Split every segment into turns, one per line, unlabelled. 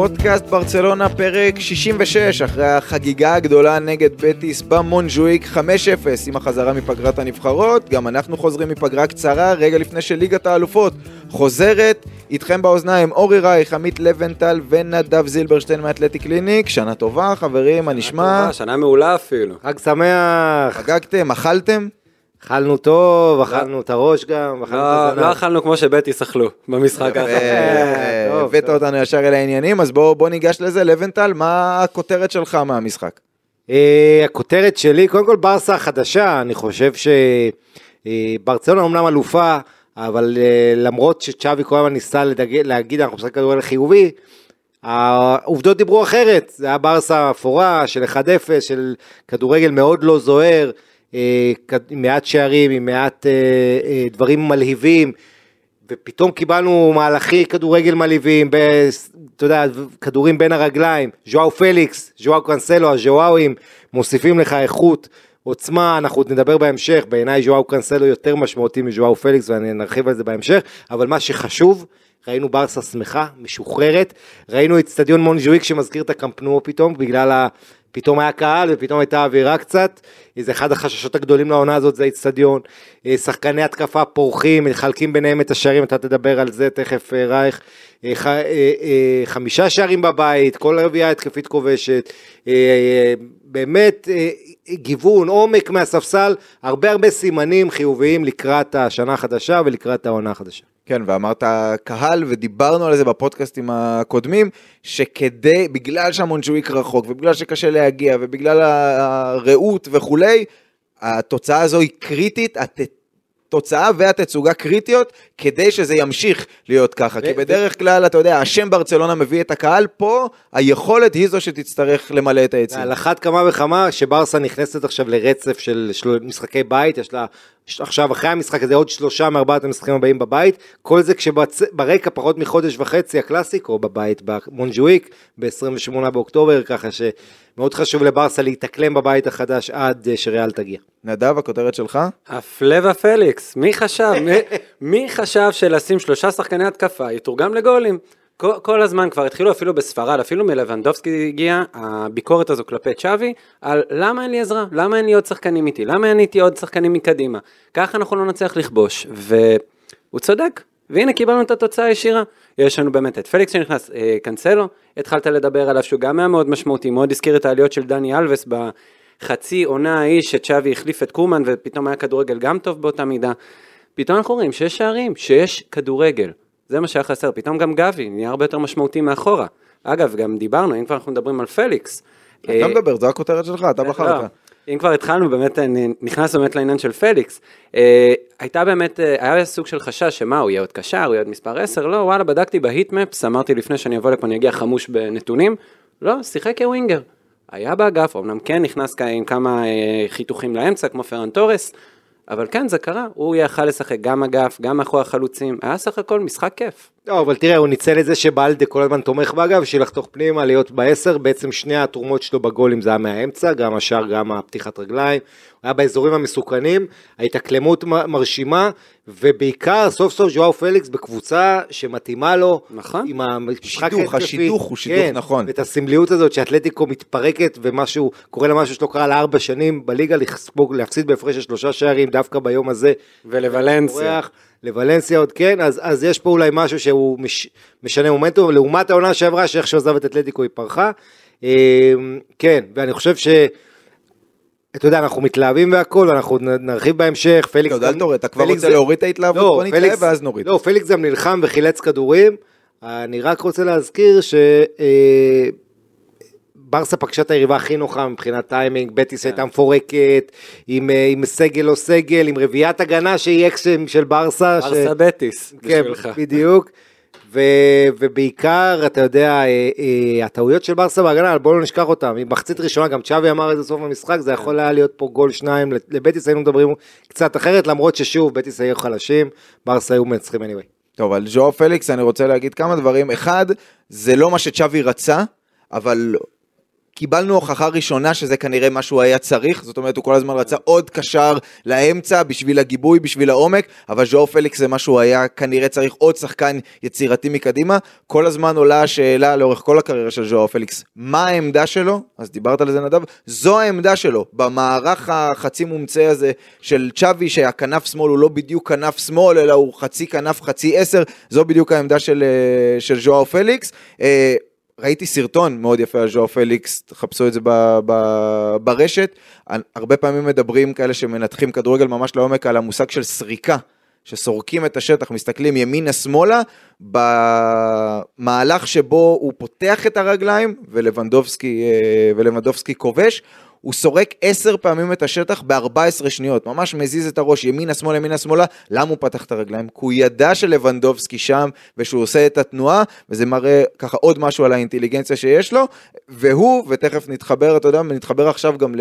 פודקאסט ברצלונה פרק 66 אחרי החגיגה הגדולה נגד בטיס במונג'וויק 5-0 עם החזרה מפגרת הנבחרות גם אנחנו חוזרים מפגרה קצרה רגע לפני שליגת האלופות חוזרת איתכם באוזניים אורי רייך, עמית לבנטל ונדב זילברשטיין מאתלטי קליניק שנה טובה חברים מה נשמע?
שנה מעולה אפילו.
חג שמח,
חגגתם? אכלתם?
אכלנו טוב, אכלנו את הראש גם, אכלנו
לא
את הזנב.
לא אכלנו כמו שבטיס אכלו במשחק האחרון.
אה,
טוב,
הבאת. אותנו ישר אל העניינים אז בואו בוא ניגש לזה לבנטל מה הכותרת שלך מהמשחק?
אה, הכותרת שלי, קודם כל ברסה החדשה, אני חושב שברצלונה אומנם אלופה, אבל אה, למרות שצ'אבי כל הזמן ניסה להגיד אנחנו משחק כדורגל חיובי, העובדות דיברו אחרת, זה היה ברסה אפורה של 1-0, של כדורגל מאוד לא זוהר, אה, עם מעט שערים, עם מעט אה, אה, דברים מלהיבים, ופתאום קיבלנו מהלכי כדורגל מלהיבים, ב- אתה יודע, כדורים בין הרגליים, ז'ואאו פליקס, ז'ואאו קאנסלו, הז'ואאוים, מוסיפים לך איכות, עוצמה, אנחנו נדבר בהמשך, בעיניי ז'ואאו קאנסלו יותר משמעותי מז'ואאו פליקס ואני נרחיב על זה בהמשך, אבל מה שחשוב, ראינו ברסה שמחה, משוחררת, ראינו את אצטדיון מונג'וויק שמזכיר את הקאמפ נואו פתאום, בגלל ה... פתאום היה קהל ופתאום הייתה אווירה קצת, זה אחד החששות הגדולים לעונה הזאת זה האיצטדיון, אה, שחקני התקפה פורחים, מחלקים ביניהם את השערים, אתה תדבר על זה תכף אה, רייך, אה, חמישה שערים בבית, כל רביעייה התקפית כובשת, באמת אה, גיוון, עומק מהספסל, הרבה הרבה סימנים חיוביים לקראת השנה החדשה ולקראת העונה החדשה.
כן, ואמרת קהל, ודיברנו על זה בפודקאסטים הקודמים, שכדי, בגלל שהמונג'וויק רחוק, ובגלל שקשה להגיע, ובגלל הרעות וכולי, התוצאה הזו היא קריטית, התוצאה והתצוגה קריטיות, כדי שזה ימשיך להיות ככה. כי בדרך כלל, אתה יודע, השם ברצלונה מביא את הקהל, פה היכולת היא זו שתצטרך למלא את היציעים.
על אחת כמה וכמה שברסה נכנסת עכשיו לרצף של משחקי בית, יש לה עכשיו אחרי המשחק הזה עוד שלושה מארבעת המשחקים הבאים בבית, כל זה כשברקע פחות מחודש וחצי הקלאסיקו בבית במונג'וויק ב-28 באוקטובר, ככה שמאוד חשוב לברסה להתאקלם בבית החדש עד אה, שריאל תגיע.
נדב, הכותרת שלך?
הפלא ופליקס, מי חשב? מי- מי חשב שלשים שלושה שחקני התקפה יתורגם לגולים? כל, כל הזמן כבר התחילו אפילו בספרד, אפילו מלבנדובסקי הגיע, הביקורת הזו כלפי צ'אבי, על למה אין לי עזרה, למה אין לי עוד שחקנים איתי, למה אין איתי עוד שחקנים מקדימה. ככה אנחנו לא נצליח לכבוש, והוא צודק, והנה קיבלנו את התוצאה הישירה. יש לנו באמת את פליקס שנכנס, אה, קאנסלו, התחלת לדבר עליו שהוא גם היה מאוד משמעותי, מאוד הזכיר את העליות של דני אלווס בחצי עונה ההיא שצ'אבי החליף את קומן ופתאום היה כדורגל גם טוב באותה מידה. פתאום אנחנו רואים שיש שערים, שיש כדורגל. זה מה שהיה חסר, פתאום גם גבי נהיה הרבה יותר משמעותי מאחורה. אגב, גם דיברנו, אם כבר אנחנו מדברים על פליקס.
אתה
אה,
מדבר, זו הכותרת שלך, אתה בחרת.
לא, אם כבר התחלנו, באמת אה, נכנס באמת לעניין של פליקס, אה, הייתה באמת, היה סוג של חשש שמה, הוא יהיה עוד קשר, הוא יהיה עוד מספר 10, לא, וואלה, בדקתי בהיטמפס, אמרתי לפני שאני אבוא לפה אני אגיע חמוש בנתונים, לא, שיחק כווינגר. היה באגף, אמנם כן נכנס עם כמה חיתוכים לאמצע, כמו פרן תורס, אבל כן, זה קרה, הוא יכל לשחק גם אגף, גם מאחורי החלוצים, היה סך הכל משחק כיף.
לא, אבל תראה, הוא ניצל את זה שבלדה כל הזמן תומך באגב, בשביל לחתוך פנימה, להיות בעשר, בעצם שני התרומות שלו בגולים זה היה מהאמצע, גם השאר, גם הפתיחת רגליים, הוא היה באזורים המסוכנים, ההתאקלמות מרשימה, ובעיקר סוף סוף ז'ואר פליקס בקבוצה שמתאימה לו,
נכון.
עם המשחק
שידוך,
ההתקפי.
השידוך הוא שידוך
כן,
נכון.
ואת הסמליות הזאת שאתלטיקו מתפרקת, ומשהו, קורה לה משהו שלא קרה לארבע שנים בליגה, לספוג, להפסיד בהפרש של שלושה שערים דווקא ביום הזה.
ולוולנסיה.
לוולנסיה עוד כן, אז, אז יש פה אולי משהו שהוא מש, משנה מומנטום, לעומת העונה שעברה, שאיך שעזב את אתלטיקו היא פרחה. אה, כן, ואני חושב ש... אתה יודע, אנחנו מתלהבים והכל, ואנחנו נ- נרחיב בהמשך, פליקס...
אתה יודע,
גם-
תורד, אתה כבר רוצה להוריד את ההתלהבות?
לא,
בוא נתלהב ואז נוריד.
לא, פליקס גם נלחם וחילץ כדורים. אני רק רוצה להזכיר ש... אה, ברסה פגשה את היריבה הכי נוחה מבחינת טיימינג, בטיס הייתה מפורקת, עם, אה, עם סגל לא סגל, עם רביעיית הגנה שהיא אקסים של ברסה. ש-
ארסה בטיס,
כן,
בשבילך.
בדיוק. ו, ובעיקר, אתה יודע, אה, אה, הטעויות של ברסה בהגנה, בואו לא נשכח אותם. מחצית ראשונה, גם צ'אבי אמר את זה בסוף המשחק, זה יכול היה להיות פה גול שניים, לבטיס היינו מדברים קצת אחרת, למרות ששוב, בטיס היו חלשים, ברסה היו מנצחים anyway.
טוב, על ז'ואר פליקס אני רוצה להגיד כמה דברים. אחד, זה לא מה שצ'אבי רצה, אבל קיבלנו הוכחה ראשונה שזה כנראה מה שהוא היה צריך, זאת אומרת הוא כל הזמן רצה עוד קשר לאמצע בשביל הגיבוי, בשביל העומק, אבל ז'ואר פליקס זה מה שהוא היה כנראה צריך עוד שחקן יצירתי מקדימה. כל הזמן עולה השאלה לאורך כל הקריירה של ז'ואר פליקס, מה העמדה שלו? אז דיברת על זה נדב, זו העמדה שלו, במערך החצי מומצא הזה של צ'אבי, שהכנף שמאל הוא לא בדיוק כנף שמאל, אלא הוא חצי כנף חצי עשר, זו בדיוק העמדה של, אה, של ז'ואר פליקס. ראיתי סרטון מאוד יפה על ז'ואר פליקס, תחפשו את זה ב, ב, ברשת. הרבה פעמים מדברים כאלה שמנתחים כדורגל ממש לעומק על המושג של סריקה, שסורקים את השטח, מסתכלים ימינה-שמאלה, במהלך שבו הוא פותח את הרגליים ולבנדובסקי, אה, ולבנדובסקי כובש. הוא סורק עשר פעמים את השטח ב-14 שניות, ממש מזיז את הראש ימינה שמאלה ימינה שמאלה, למה הוא פתח את הרגליים? כי הוא ידע שלבנדובסקי שם ושהוא עושה את התנועה, וזה מראה ככה עוד משהו על האינטליגנציה שיש לו, והוא, ותכף נתחבר, אתה יודע, נתחבר עכשיו גם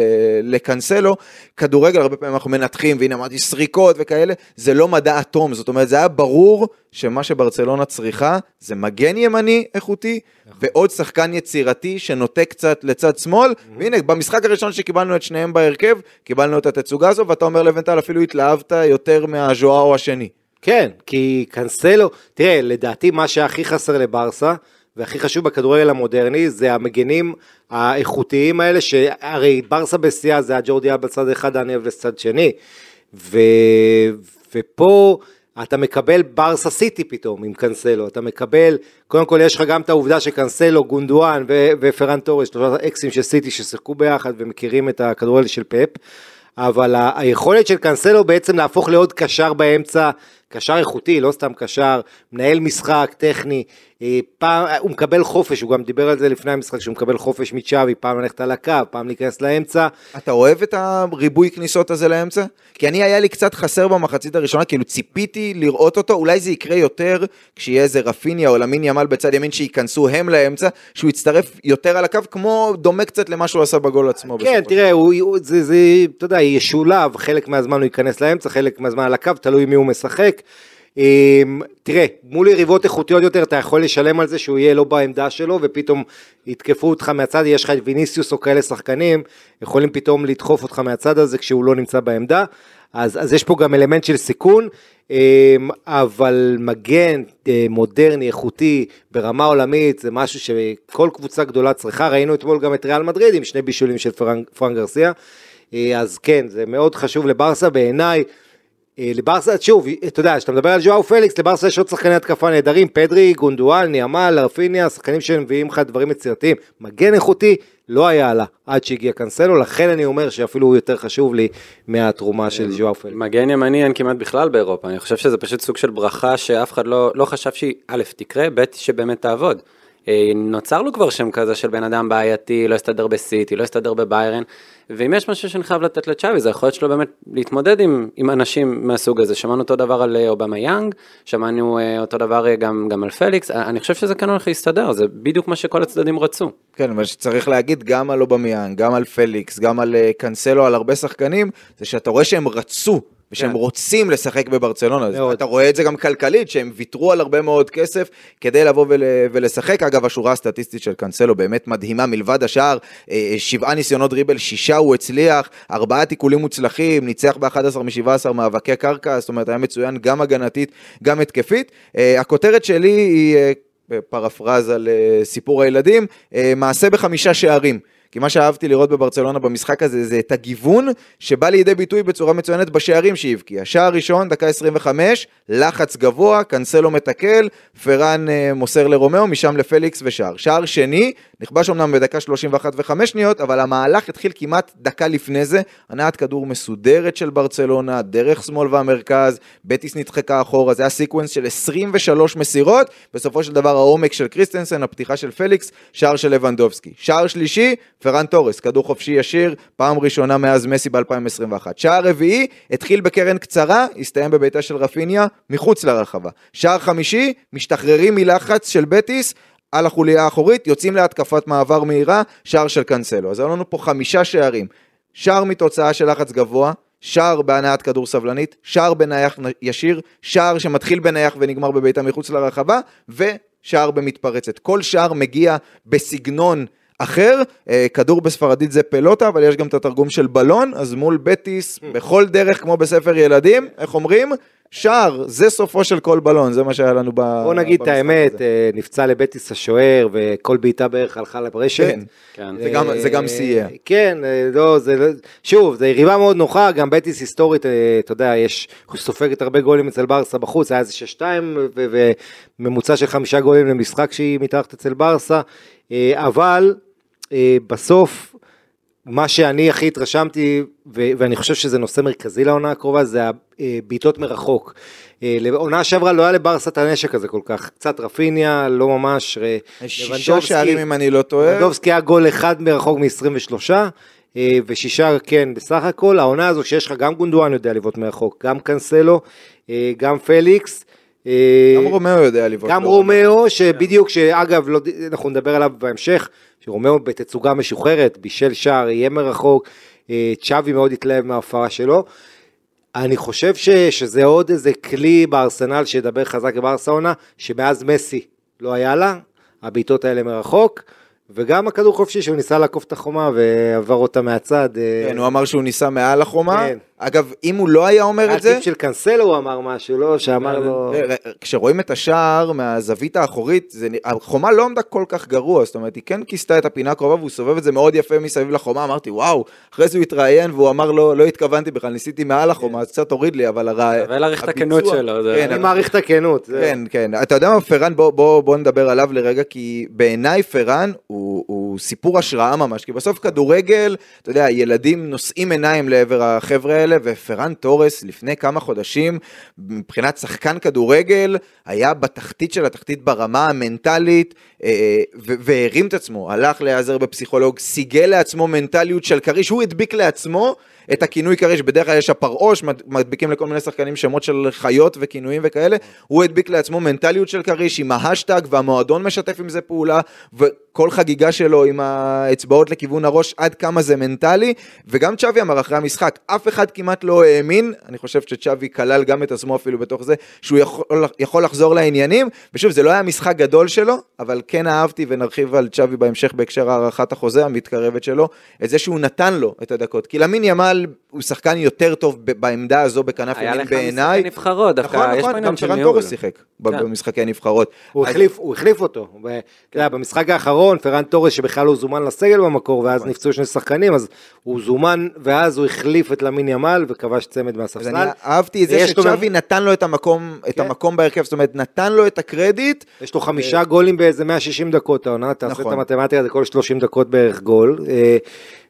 לקנסלו, כדורגל הרבה פעמים אנחנו מנתחים, והנה אמרתי סריקות וכאלה, זה לא מדע אטום, זאת אומרת זה היה ברור שמה שברצלונה צריכה זה מגן ימני איכותי, ועוד שחקן יצירתי שנוטה קצת לצד שמאל, והנה במשחק הראשון שקיבלנו את שניהם בהרכב, קיבלנו את התצוגה הזו, ואתה אומר לבנטל אפילו התלהבת יותר מהז'ואאו השני.
כן, כי קנסלו, תראה, לדעתי מה שהכי חסר לברסה, והכי חשוב בכדורגל המודרני, זה המגנים האיכותיים האלה, שהרי ברסה בשיאה זה הג'ורדיה בצד אחד, דני בצד שני, ו... ופה... אתה מקבל ברסה סיטי פתאום עם קנסלו, אתה מקבל, קודם כל יש לך גם את העובדה שקנסלו, גונדואן ו- ופרן תורס, שלושה אקסים של סיטי ששיחקו ביחד ומכירים את הכדורגל של פפ, אבל היכולת של קנסלו בעצם להפוך לעוד קשר באמצע, קשר איכותי, לא סתם קשר, מנהל משחק, טכני, אה, פעם, הוא מקבל חופש, הוא גם דיבר על זה לפני המשחק, שהוא מקבל חופש מצ'אבי, פעם ללכת על הקו, פעם להיכנס לאמצע.
אתה אוהב את הריבוי כניסות הזה לאמצע? כי אני היה לי קצת חסר במחצית הראשונה, כאילו ציפיתי לראות אותו, אולי זה יקרה יותר כשיהיה איזה רפיניה או למין ימל בצד ימין שייכנסו הם לאמצע, שהוא יצטרף יותר על הקו, כמו דומה קצת למה שהוא עשה בגול עצמו.
כן, תראה, הוא, זה, זה, אתה יודע, ישולב, חלק מהזמן הוא ייכנס לאמצע, חלק מהזמן על הקו, תלוי מי הוא משחק. אמ, תראה, מול יריבות איכותיות יותר אתה יכול לשלם על זה שהוא יהיה לא בעמדה שלו ופתאום יתקפו אותך מהצד, יש לך את ויניסיוס או כאלה שחקנים, יכולים פתאום לדחוף אותך מהצד הזה כשהוא לא נמצא בעמדה, אז, אז יש פה גם אלמנט של סיכון, אמ, אבל מגן אה, מודרני, איכותי, ברמה עולמית, זה משהו שכל קבוצה גדולה צריכה, ראינו אתמול גם את ריאל מדריד עם שני בישולים של פרנק, פרנק גרסיה, אה, אז כן, זה מאוד חשוב לברסה. בעיניי. אה, לברסה, שוב, אתה יודע, כשאתה מדבר על ז'ואאו פליקס, לברסה יש עוד שחקני התקפה נהדרים, פדרי, גונדואן, יאמל, רפיניה, שחקנים שמביאים לך דברים יצירתיים. מגן איכותי לא היה לה עד שהגיע קאנסלו, לכן אני אומר שאפילו הוא יותר חשוב לי מהתרומה של ז'ואאו פליקס.
מגן ימני אין כמעט בכלל באירופה, אני חושב שזה פשוט סוג של ברכה שאף אחד לא, לא חשב שהיא א', תקרה, ב', שבאמת תעבוד. אה, נוצר לו כבר שם כזה של בן אדם בעייתי, לא הסתדר בסיטי, לא הסתדר בביירן, ואם יש משהו שאני חייב לתת לצ'אבי, זה היכולת שלו באמת להתמודד עם, עם אנשים מהסוג הזה. שמענו אותו דבר על אה, אובמיאנג, שמענו אה, אותו דבר גם, גם על פליקס, אני חושב שזה כאן הולך להסתדר, זה בדיוק מה שכל הצדדים רצו.
כן, מה שצריך להגיד גם על אובמיאנג, גם על פליקס, גם על קאנסלו, על הרבה שחקנים, זה שאתה רואה שהם רצו. ושהם כן. רוצים לשחק בברצלונה. מאוד. אתה רואה את זה גם כלכלית, שהם ויתרו על הרבה מאוד כסף כדי לבוא ול, ולשחק. אגב, השורה הסטטיסטית של קאנסלו באמת מדהימה, מלבד השאר, אה, שבעה ניסיונות דריבל, שישה הוא הצליח, ארבעה תיקולים מוצלחים, ניצח ב-11 מ-17 מאבקי קרקע, זאת אומרת, היה מצוין גם הגנתית, גם התקפית. אה, הכותרת שלי היא... אה, פרפרזה לסיפור הילדים, מעשה בחמישה שערים. כי מה שאהבתי לראות בברצלונה במשחק הזה זה את הגיוון שבא לידי ביטוי בצורה מצוינת בשערים שהבקיע. שער ראשון, דקה 25, לחץ גבוה, קנסלו מתקל, פרן אה, מוסר לרומאו, משם לפליקס ושער. שער שני, נכבש אמנם בדקה 31 ו-5 שניות, אבל המהלך התחיל כמעט דקה לפני זה, הנעת כדור מסודרת של ברצלונה, דרך שמאל והמרכז, בטיס נדחקה אחורה, זה היה sequence של 23 מסירות, בסופו של דבר העומק של קריסטנסן, הפתיחה של פליקס, שער של לבנדובסקי. שער שלישי, פראן טורס, כדור חופשי ישיר, פעם ראשונה מאז מסי ב-2021. שער רביעי, התחיל בקרן קצרה, הסתיים בבעיטה של רפיניה, מחוץ לרחבה. שער חמישי, משתחררים מלחץ של בטיס, על החוליה האחורית, יוצאים להתקפת מעבר מהירה, שער של קאנסלו. אז היו לנו פה חמישה שערים. שער מתוצאה של לחץ גבוה, שער בהנעת כדור סבלנית, שער בנייח ישיר, שער שמתחיל בנייח ונגמר בביתה מחוץ לרחבה, ושער במתפרצת. כל שער מגיע בסגנון אחר, אה, כדור בספרדית זה פלוטה, אבל יש גם את התרגום של בלון, אז מול בטיס, בכל דרך כמו בספר ילדים, איך אומרים? שער, זה סופו של כל בלון, זה מה שהיה לנו ב...
בוא נגיד את האמת,
הזה.
אה, נפצע לבטיס השוער, וכל בעיטה בערך הלכה לברשת.
כן,
כן.
זה גם- זה גם
אה,
סייע.
כן, אה, לא, זה לא... שוב, זו יריבה מאוד נוחה, גם בטיס היסטורית, אתה יודע, יש... היא סופגת הרבה גולים אצל ברסה בחוץ, היה איזה 6-2, ו- וממוצע של חמישה גולים למשחק שהיא מתחת אצל ברסה, אבל בסוף, מה שאני הכי התרשמתי, ו- ואני חושב שזה נושא מרכזי לעונה הקרובה, זה הבעיטות מרחוק. אה, לעונה שעברה לא היה לברסה את הנשק הזה כל כך, קצת רפיניה, לא ממש,
שישה שערים אם אני לא טועה.
לבנדובסקי היה גול אחד מרחוק מ-23, ושישה כן בסך הכל, העונה הזו שיש לך גם גונדואן יודע לבעוט מרחוק, גם קאנסלו, אה, גם פליקס. אה,
גם רומאו יודע לבעוט.
גם. רומאו, שבדיוק, שאגב, לא, אנחנו נדבר עליו בהמשך, שרומאו בתצוגה משוחררת, בישל שער, יהיה מרחוק, אה, צ'אבי מאוד התלהב מההופעה שלו. אני חושב ש, שזה עוד איזה כלי בארסנל שידבר חזק בברסה עונה, שמאז מסי לא היה לה, הבעיטות האלה מרחוק, וגם הכדור חופשי שהוא ניסה לעקוף את החומה ועבר אותה מהצד. אה,
כן, הוא אמר שהוא ניסה מעל החומה.
כן.
אגב, אם הוא לא היה אומר את זה,
טיפ של קאנסלו הוא אמר משהו, לא? שאמר לו...
אה, כשרואים את השער מהזווית האחורית, זה, החומה לא עמדה כל כך גרוע, זאת אומרת, היא כן כיסתה את הפינה הקרובה והוא סובב את זה מאוד יפה מסביב לחומה, אמרתי, וואו, אחרי זה הוא התראיין והוא אמר, לא, לא התכוונתי בכלל, ניסיתי מעל החומה, אז קצת הוריד לי, אבל הרע...
שווה להעריך את הכנות שלו, זה-
כן,
אני
אבל-
מעריך את הכנות.
כן, כן. אתה יודע מה, פרן, בוא, נדבר עליו לרגע, כי בעיניי פרן הוא סיפור השראה ממש, כי בסוף כדורגל, אתה יודע, ילדים נושאים עיניים לעבר החבר'ה האלה, ופרן תורס לפני כמה חודשים, מבחינת שחקן כדורגל, היה בתחתית של התחתית ברמה המנטלית, אה, והרים את עצמו, הלך להיעזר בפסיכולוג, סיגל לעצמו מנטליות של כריש, הוא הדביק לעצמו את הכינוי כריש, בדרך כלל יש הפרעוש, מד- מדביקים לכל מיני שחקנים שמות של חיות וכינויים וכאלה, הוא הדביק לעצמו מנטליות של כריש עם ההאשטאג והמועדון משתף עם זה פעולה, וכל חגיגה שלו עם האצבעות לכיוון הראש, עד כמה זה מנטלי, וגם צ'אבי אמר אחרי המשחק, אף אחד כמעט לא האמין, אני חושב שצ'אבי כלל גם את עצמו אפילו בתוך זה, שהוא יכול, יכול לחזור לעניינים, ושוב, זה לא היה משחק גדול שלו, אבל כן אהבתי, ונרחיב על צ'אבי בהמשך בהקשר הארכת החוזה המתקרבת שלו, את זה שהוא נתן לו את הדקות, כי למין ימל הוא שחקן יותר טוב ב- בעמדה הזו בכנף
היה
ימין
לך
בעיניי.
משחקי נבחרות, דווקא
נכון,
יש פה
נכון,
עניין
גם
של
פרן
ניהול.
תורס שיחק ב-
כן.
במשחקי הנבחרות.
הוא
אז-
החליף, הוא החליף אותו. ו- אתה יודע, במשחק האחרון, פרן תורס שבכלל לא זומן לסגל במקור, ואז
נכון.
נפצעו שני שחקנים, אז הוא זומן, ואז הוא החליף את למין ימל וכבש צמד
אז
מהספסל.
אני אהבתי את זה שצ'אבי
גם-
נתן לו את המקום, את
כן.
המקום בהרכב, זאת אומרת, נתן לו את הקרדיט,
יש לו חמישה גולים באיזה 160 דקות העונה, תעשה את
נכון.
המתמטיקה, זה כל 30 דקות בערך גול.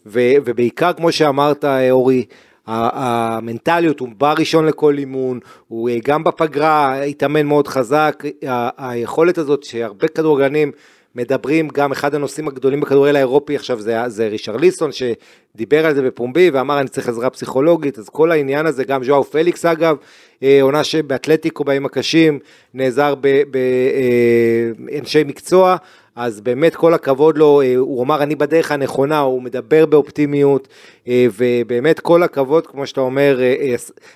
אה, ו- ובעיקר, כמו שאמרת, אה, אורי, המנטליות, הוא בא ראשון לכל אימון, הוא אה, גם בפגרה התאמן מאוד חזק, ה- היכולת הזאת שהרבה כדורגלנים מדברים, גם אחד הנושאים הגדולים בכדורגל האירופי עכשיו זה, זה רישרליסון שדיבר על זה בפומבי ואמר אני צריך עזרה פסיכולוגית, אז כל העניין הזה, גם ז'ואר פליקס אגב, אה, עונה שבאתלטיקו בימים הקשים, נעזר באנשי מקצוע, אז באמת כל הכבוד לו, אה, הוא אמר אני בדרך הנכונה, הוא מדבר באופטימיות, אה, ובאמת כל הכבוד, כמו שאתה אומר, אה,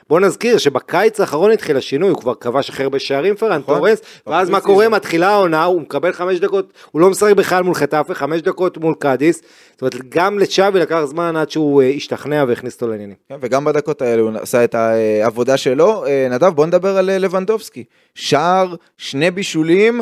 בוא נזכיר שבקיץ האחרון התחיל השינוי, הוא כבר כבש הכי הרבה שערים פרן
נכון.
תורס, ואז מה. קורה, מתחילה העונה, הוא מקבל חמש דקות, הוא לא משחק בכלל מול חטאפה, חמש דקות מול קאדיס, זאת אומרת גם לצ'אבי לקח זמן עד שהוא השתכנע והכניס אותו לעניינים.
כן, וגם בדקות האלה הוא עשה את העבודה שלו. נדב, בוא נדבר על לבנדובסקי. שער, שני בישולים,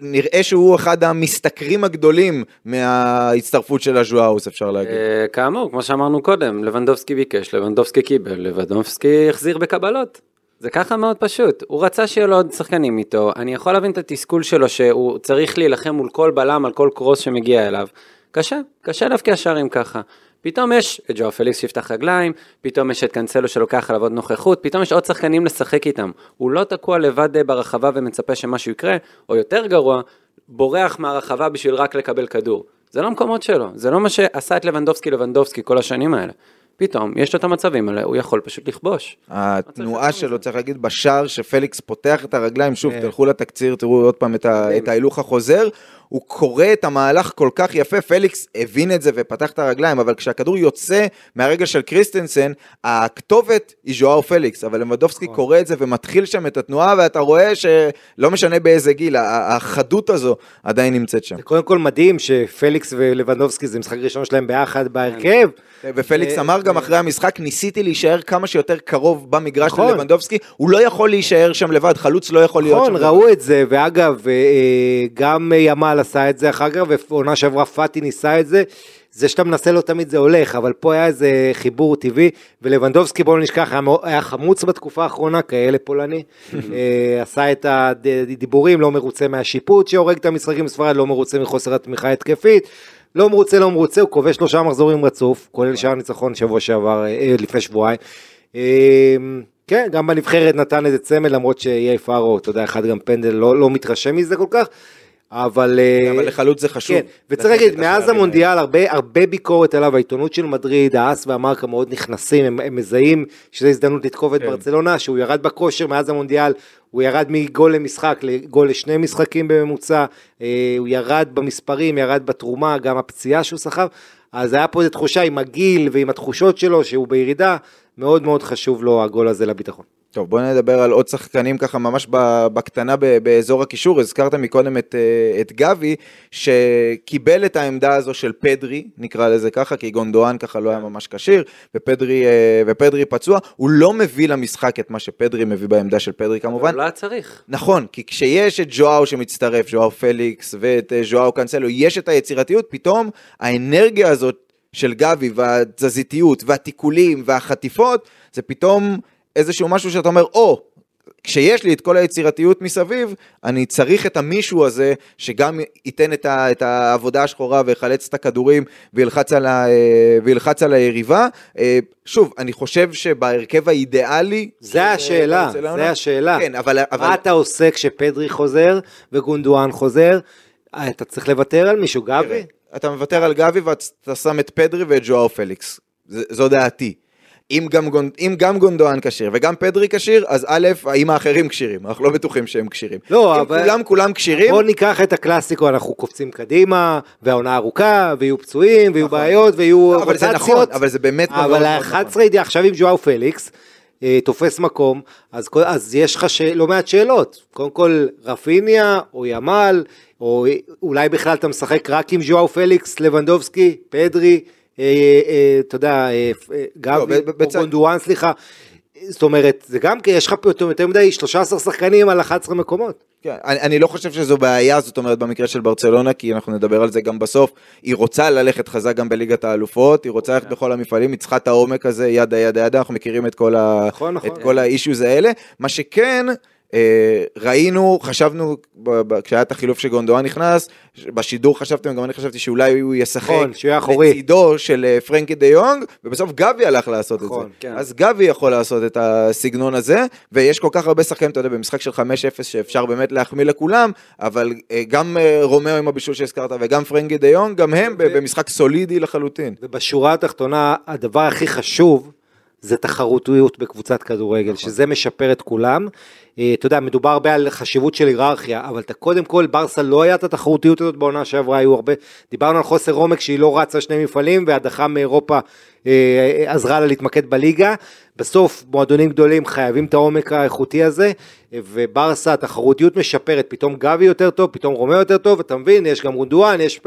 נראה שהוא אחד המשתכרים הגדולים מההצטרפות של הז'ואאוס, אפשר להגיד.
אה, כאמור, כמו שאמרנו קודם, לבנדובסקי ביקש, לבנדובסקי קיבל, לבנדובסקי החזיר בקבלות. זה ככה מאוד פשוט, הוא רצה שיהיו לו עוד שחקנים איתו, אני יכול להבין את התסכול שלו שהוא צריך להילחם מול כל בלם על כל קרוס שמגיע אליו. קשה, קשה להבקיע שערים ככה. פתאום יש את ג'ו פליקס שיפתח רגליים, פתאום יש את קאנסלו שלוקח עליו עוד נוכחות, פתאום יש עוד שחקנים לשחק איתם. הוא לא תקוע לבד אה, ברחבה ומצפה שמשהו יקרה, או יותר גרוע, בורח מהרחבה בשביל רק לקבל כדור. זה לא המקומות שלו, זה לא מה שעשה את לבנדובסקי לבנדובסקי כל השנים האלה. פתאום יש לו את המצבים האלה, הוא יכול פשוט לכבוש.
התנועה שלו, צריך להגיד, בשער שפליקס פותח את הרגליים, שוב,
כן.
תלכו לתקציר, תראו עוד פעם את את ההילוך החוזר, הוא קורא את המהלך כל כך יפה, פליקס הבין את זה ופתח את הרגליים, אבל כשהכדור יוצא מהרגל של קריסטנסן, הכתובת היא ז'ואאו פליקס, אבל לבנדובסקי
נכון.
קורא את זה ומתחיל שם את התנועה, ואתה רואה שלא משנה באיזה גיל, החדות הזו עדיין נמצאת שם.
זה קודם כל מדהים שפליקס ולבנדובסקי זה משחק ראשון שלהם ביחד בהרכב.
ופליקס
אה,
אמר גם
אה,
אחרי המשחק, ניסיתי להישאר כמה שיותר קרוב במגרש
נכון.
ללבנדובסקי, הוא לא יכול להישאר שם לבד, חלוץ לא יכול להיות שם
נכון. ראו את זה, ואגב, אה, גם ימל עשה את זה אחר כך, ועונה שעברה פאטי ניסה את זה. זה שאתה מנסה לא תמיד זה הולך, אבל פה היה איזה חיבור טבעי, ולבנדובסקי בואו נשכח, היה, חמוץ בתקופה האחרונה, כאלה פולני, עשה את הדיבורים, לא מרוצה מהשיפוט שהורג את המשחקים בספרד, לא מרוצה מחוסר התמיכה ההתקפית, לא מרוצה, לא מרוצה, הוא כובש שלושה מחזורים רצוף, כולל שער ניצחון שבוע שעבר, אה, לפני שבועיים. אה, כן, גם בנבחרת נתן איזה צמד, למרות שיהיה פארו, אתה יודע, אחד גם פנדל, לא, לא מתרשם מזה כל כך, אבל... אה,
אבל לחלוץ זה חשוב.
כן, וצריך להגיד, מאז המונדיאל הרבה, הרבה ביקורת עליו, העיתונות של מדריד, האס והמרקה מאוד נכנסים, הם, הם מזהים שזו הזדמנות לתקוף את
כן.
ברצלונה, שהוא ירד בכושר מאז המונדיאל, הוא ירד מגול למשחק לגול לשני משחקים בממוצע, אה, הוא ירד במספרים, ירד בתרומה, גם הפציעה שהוא סחב, אז היה פה איזו תחושה עם הגיל ועם התחושות שלו שהוא בירידה, מאוד מאוד חשוב לו הגול הזה לביטחון.
טוב, בוא נדבר על עוד שחקנים ככה ממש בקטנה באזור הקישור. הזכרת מקודם את, אה, את גבי, שקיבל את העמדה הזו של פדרי, נקרא לזה ככה, כי גונדואן ככה לא היה ממש כשיר, ופדרי, אה, ופדרי פצוע. הוא לא מביא למשחק את מה שפדרי מביא בעמדה של פדרי כמובן.
לא היה צריך.
נכון, כי כשיש את ז'ואאו שמצטרף, ז'ואאו פליקס ואת אה, ז'ואאו קאנסלו, יש את היצירתיות, פתאום האנרגיה הזאת של גבי והתזזיתיות והתיקולים והחטיפות, זה פתאום איזשהו משהו שאתה אומר, או, כשיש לי את כל היצירתיות מסביב, אני צריך את המישהו הזה, שגם ייתן את, ה, את העבודה השחורה ויחלץ את הכדורים וילחץ על, ה, אה, וילחץ על היריבה. אה, שוב, אני חושב שבהרכב האידיאלי...
זה
אה,
השאלה,
ברצלונה-
זה השאלה.
כן, אבל... אבל...
מה אתה עושה כשפדרי חוזר וגונדואן חוזר? אתה צריך לוותר על מישהו, גבי?
אתה מוותר על גבי ואתה שם את פדרי ואת ז'ואאו פליקס. זו דעתי. אם גם. אם גם גונדואן כשיר וגם פדרי כשיר, אז א', האם האחרים כשירים? אנחנו לא בטוחים שהם כשירים.
לא, אבל-
כולם כולם כשירים,
בוא ניקח את הקלאסיקו, אנחנו קופצים קדימה, והעונה ארוכה, ויהיו פצועים, ויהיו בעיות, ויהיו
לא, אבל זה נכון,
רוטציות.
אבל זה באמת מאוד
אבל
מאוד נכון.
ה-11 ידיעה עכשיו עם ג'ואו פליקס, אה, תופס מקום, אז, אז יש לך ש... לא מעט שאלות. קודם כל, רפיניה, או ימל, או אולי בכלל אתה משחק רק עם ג'ואו פליקס, לבנדובסקי, פדרי, אתה יודע, אה, אה, גבי,
לא, ב- ב-
או
בצד-
גונדואן, סליחה. זאת אומרת, זה גם כי יש לך פה יותר מדי 13 שחקנים על 11 מקומות.
כן, אני, אני לא חושב שזו בעיה, זאת אומרת, במקרה של ברצלונה, כי אנחנו נדבר על זה גם בסוף. היא רוצה ללכת חזק גם בליגת האלופות, היא רוצה ללכת בכל המפעלים, היא צריכה את העומק הזה, ידה ידה ידה, אנחנו מכירים את כל, ה,
נכון, נכון.
את כל האישיוז האלה. מה שכן, אה, ראינו, חשבנו, כשהיה את החילוף שגונדואן נכנס, בשידור חשבתם, גם אני חשבתי שאולי הוא ישחק
נכון, שהוא יהיה אחורי.
לצידו של אה, פרנקי דה יונג, ובסוף גבי הלך לעשות את
נכון,
זה.
כן.
אז גבי יכול לעשות את הסגנון הזה, ויש כל כך הרבה שחקנים, אתה יודע, במשחק של 5-0 שאפשר באמת להחמיא לכולם, אבל אה, גם אה, רומאו עם הבישול שהזכרת, וגם פרנקי דה יונג, גם הם במשחק סולידי לחלוטין.
ובשורה התחתונה, הדבר הכי חשוב זה תחרותיות בקבוצת כדורגל, שזה משפר את כולם. אה, אתה יודע, מדובר הרבה על חשיבות של היררכיה, אבל אתה קודם כל, ברסה לא היה את התחרותיות הזאת בעונה שעברה, היו הרבה, דיברנו על חוסר עומק שהיא לא רצה שני מפעלים, והדחה מאירופה אה, עזרה לה להתמקד בליגה. בסוף, מועדונים גדולים חייבים את העומק האיכותי הזה, וברסה, התחרותיות משפרת, פתאום גבי יותר טוב, פתאום רומאו יותר טוב, אתה מבין, יש גם גונדואן, יש,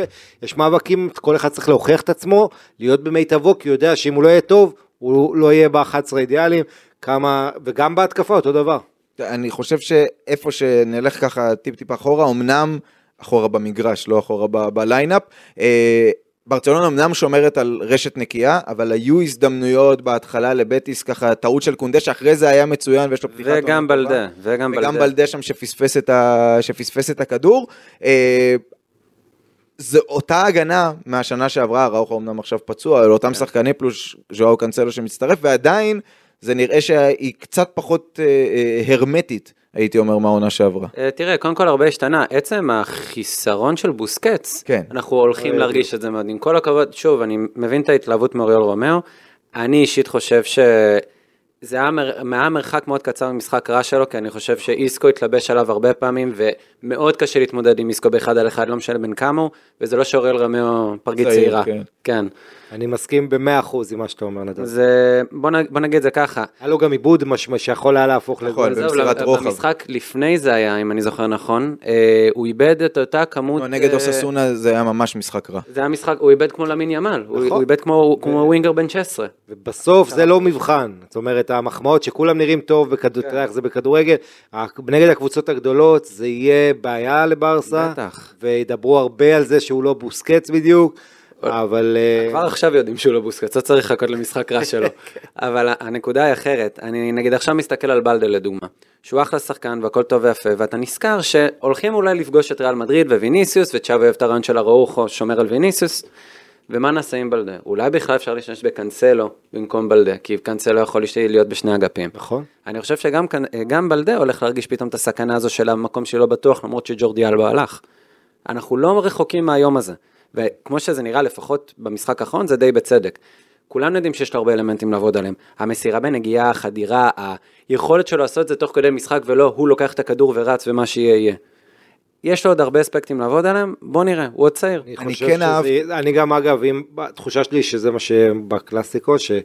יש מאבקים, כל אחד צריך להוכיח את עצמו, להיות במיטבו, כי הוא יודע שאם הוא לא יהיה טוב, הוא לא יהיה ב-11 אידיאלים, כמה, וגם בהתקפה אותו דבר.
אני חושב שאיפה שנלך ככה טיפ טיפה אחורה, אמנם אחורה במגרש, לא אחורה ב- בליינאפ, אה, ברצלונה אמנם שומרת על רשת נקייה, אבל היו הזדמנויות בהתחלה לבטיס, ככה טעות של קונדה, שאחרי זה היה מצוין ויש לו פתיחת...
וגם
עונה טובה.
בלדה, וגם
וגם
בלדה.
בלדה שם שפספס את, ה... שפספס את הכדור. זו אותה הגנה מהשנה שעברה, ראוכו אמנם עכשיו פצוע, על אותם שחקני פלוס ז'ואאו קאנסלו שמצטרף, ועדיין זה נראה שהיא קצת פחות אה, אה, הרמטית, הייתי אומר, מהעונה שעברה.
אה, תראה, קודם כל הרבה השתנה, עצם החיסרון של בוסקץ,
כן.
אנחנו הולכים
אה,
להרגיש את זה מאוד. עם כל הכבוד, שוב, אני מבין את ההתלהבות מאוריול רומאו, אני אישית חושב ש... זה היה מר- היה מרחק מאוד קצר ממשחק רע שלו, כי אני חושב שאיסקו התלבש עליו הרבה פעמים, ומאוד קשה להתמודד עם איסקו באחד על אחד, לא משנה בן כמה הוא, וזה לא שאוריול רומאו פרגית
צעיר,
צעירה.
כן.
כן.
אני מסכים במאה אחוז עם מה שאתה אומר, נדב.
זה, בוא, נ, בוא נגיד את זה ככה,
היה לו גם עיבוד מש- שיכול היה להפוך
נכון,
לגול.
זהו,
במסירת
לא,
רוחב.
במשחק לפני זה היה, אם אני זוכר נכון, אה, הוא איבד את אותה כמות...
לא, נגד
אה,
אוססונה זה היה ממש משחק רע.
זה היה משחק, הוא איבד כמו למין ימל, הוא,
נכון.
הוא איבד כמו, כמו ווינגר בן 16.
ובסוף זה לא מבחן, זאת אומרת המחמאות שכולם נראים טוב, בכדור- אתה יודע איך זה בכדורגל, נגד הקבוצות הגדולות זה יהיה בעיה לברסה,
בטח.
וידברו הרבה על זה שהוא לא בוסקץ בדיוק, אבל אה,
כבר עכשיו יודעים שהוא לא בוסקץ, לא צריך לחכות למשחק רע שלו.
כן.
אבל הנקודה היא אחרת, אני נגיד עכשיו מסתכל על בלדה לדוגמה, שהוא אחלה שחקן והכל טוב ויפה, ואתה נזכר שהולכים אולי לפגוש את ריאל מדריד וויניסיוס, וצ'אבי אוהב את הרעיון של הראוכו, שומר על ויניסיוס, ומה נעשה עם בלדה? אולי בכלל אפשר להשתמש בקנסלו במקום בלדה, כי קנסלו יכול להיות בשני אגפים.
נכון.
אני חושב שגם בלדה הולך להרגיש פתאום את הסכנה הזו של המקום שלא בטוח, למרות שג'ורדי אלבה הלך. אנחנו לא רחוקים מהיום הזה. וכמו שזה נראה, לפחות במשחק האחרון, זה די בצדק. כולנו יודעים שיש לו הרבה אלמנטים לעבוד עליהם. המסירה בנגיעה, החדירה, היכולת שלו לעשות את זה תוך כדי משחק ולא הוא לוקח את הכדור ורץ ומה שיהיה יהיה. יש לו עוד הרבה אספקטים לעבוד עליהם, בוא נראה, הוא עוד צעיר.
אני
אני כן
שזה,
אהבתי-
אני גם אגב, אם, התחושה שלי שזה מה שבקלאסיקו, שהוא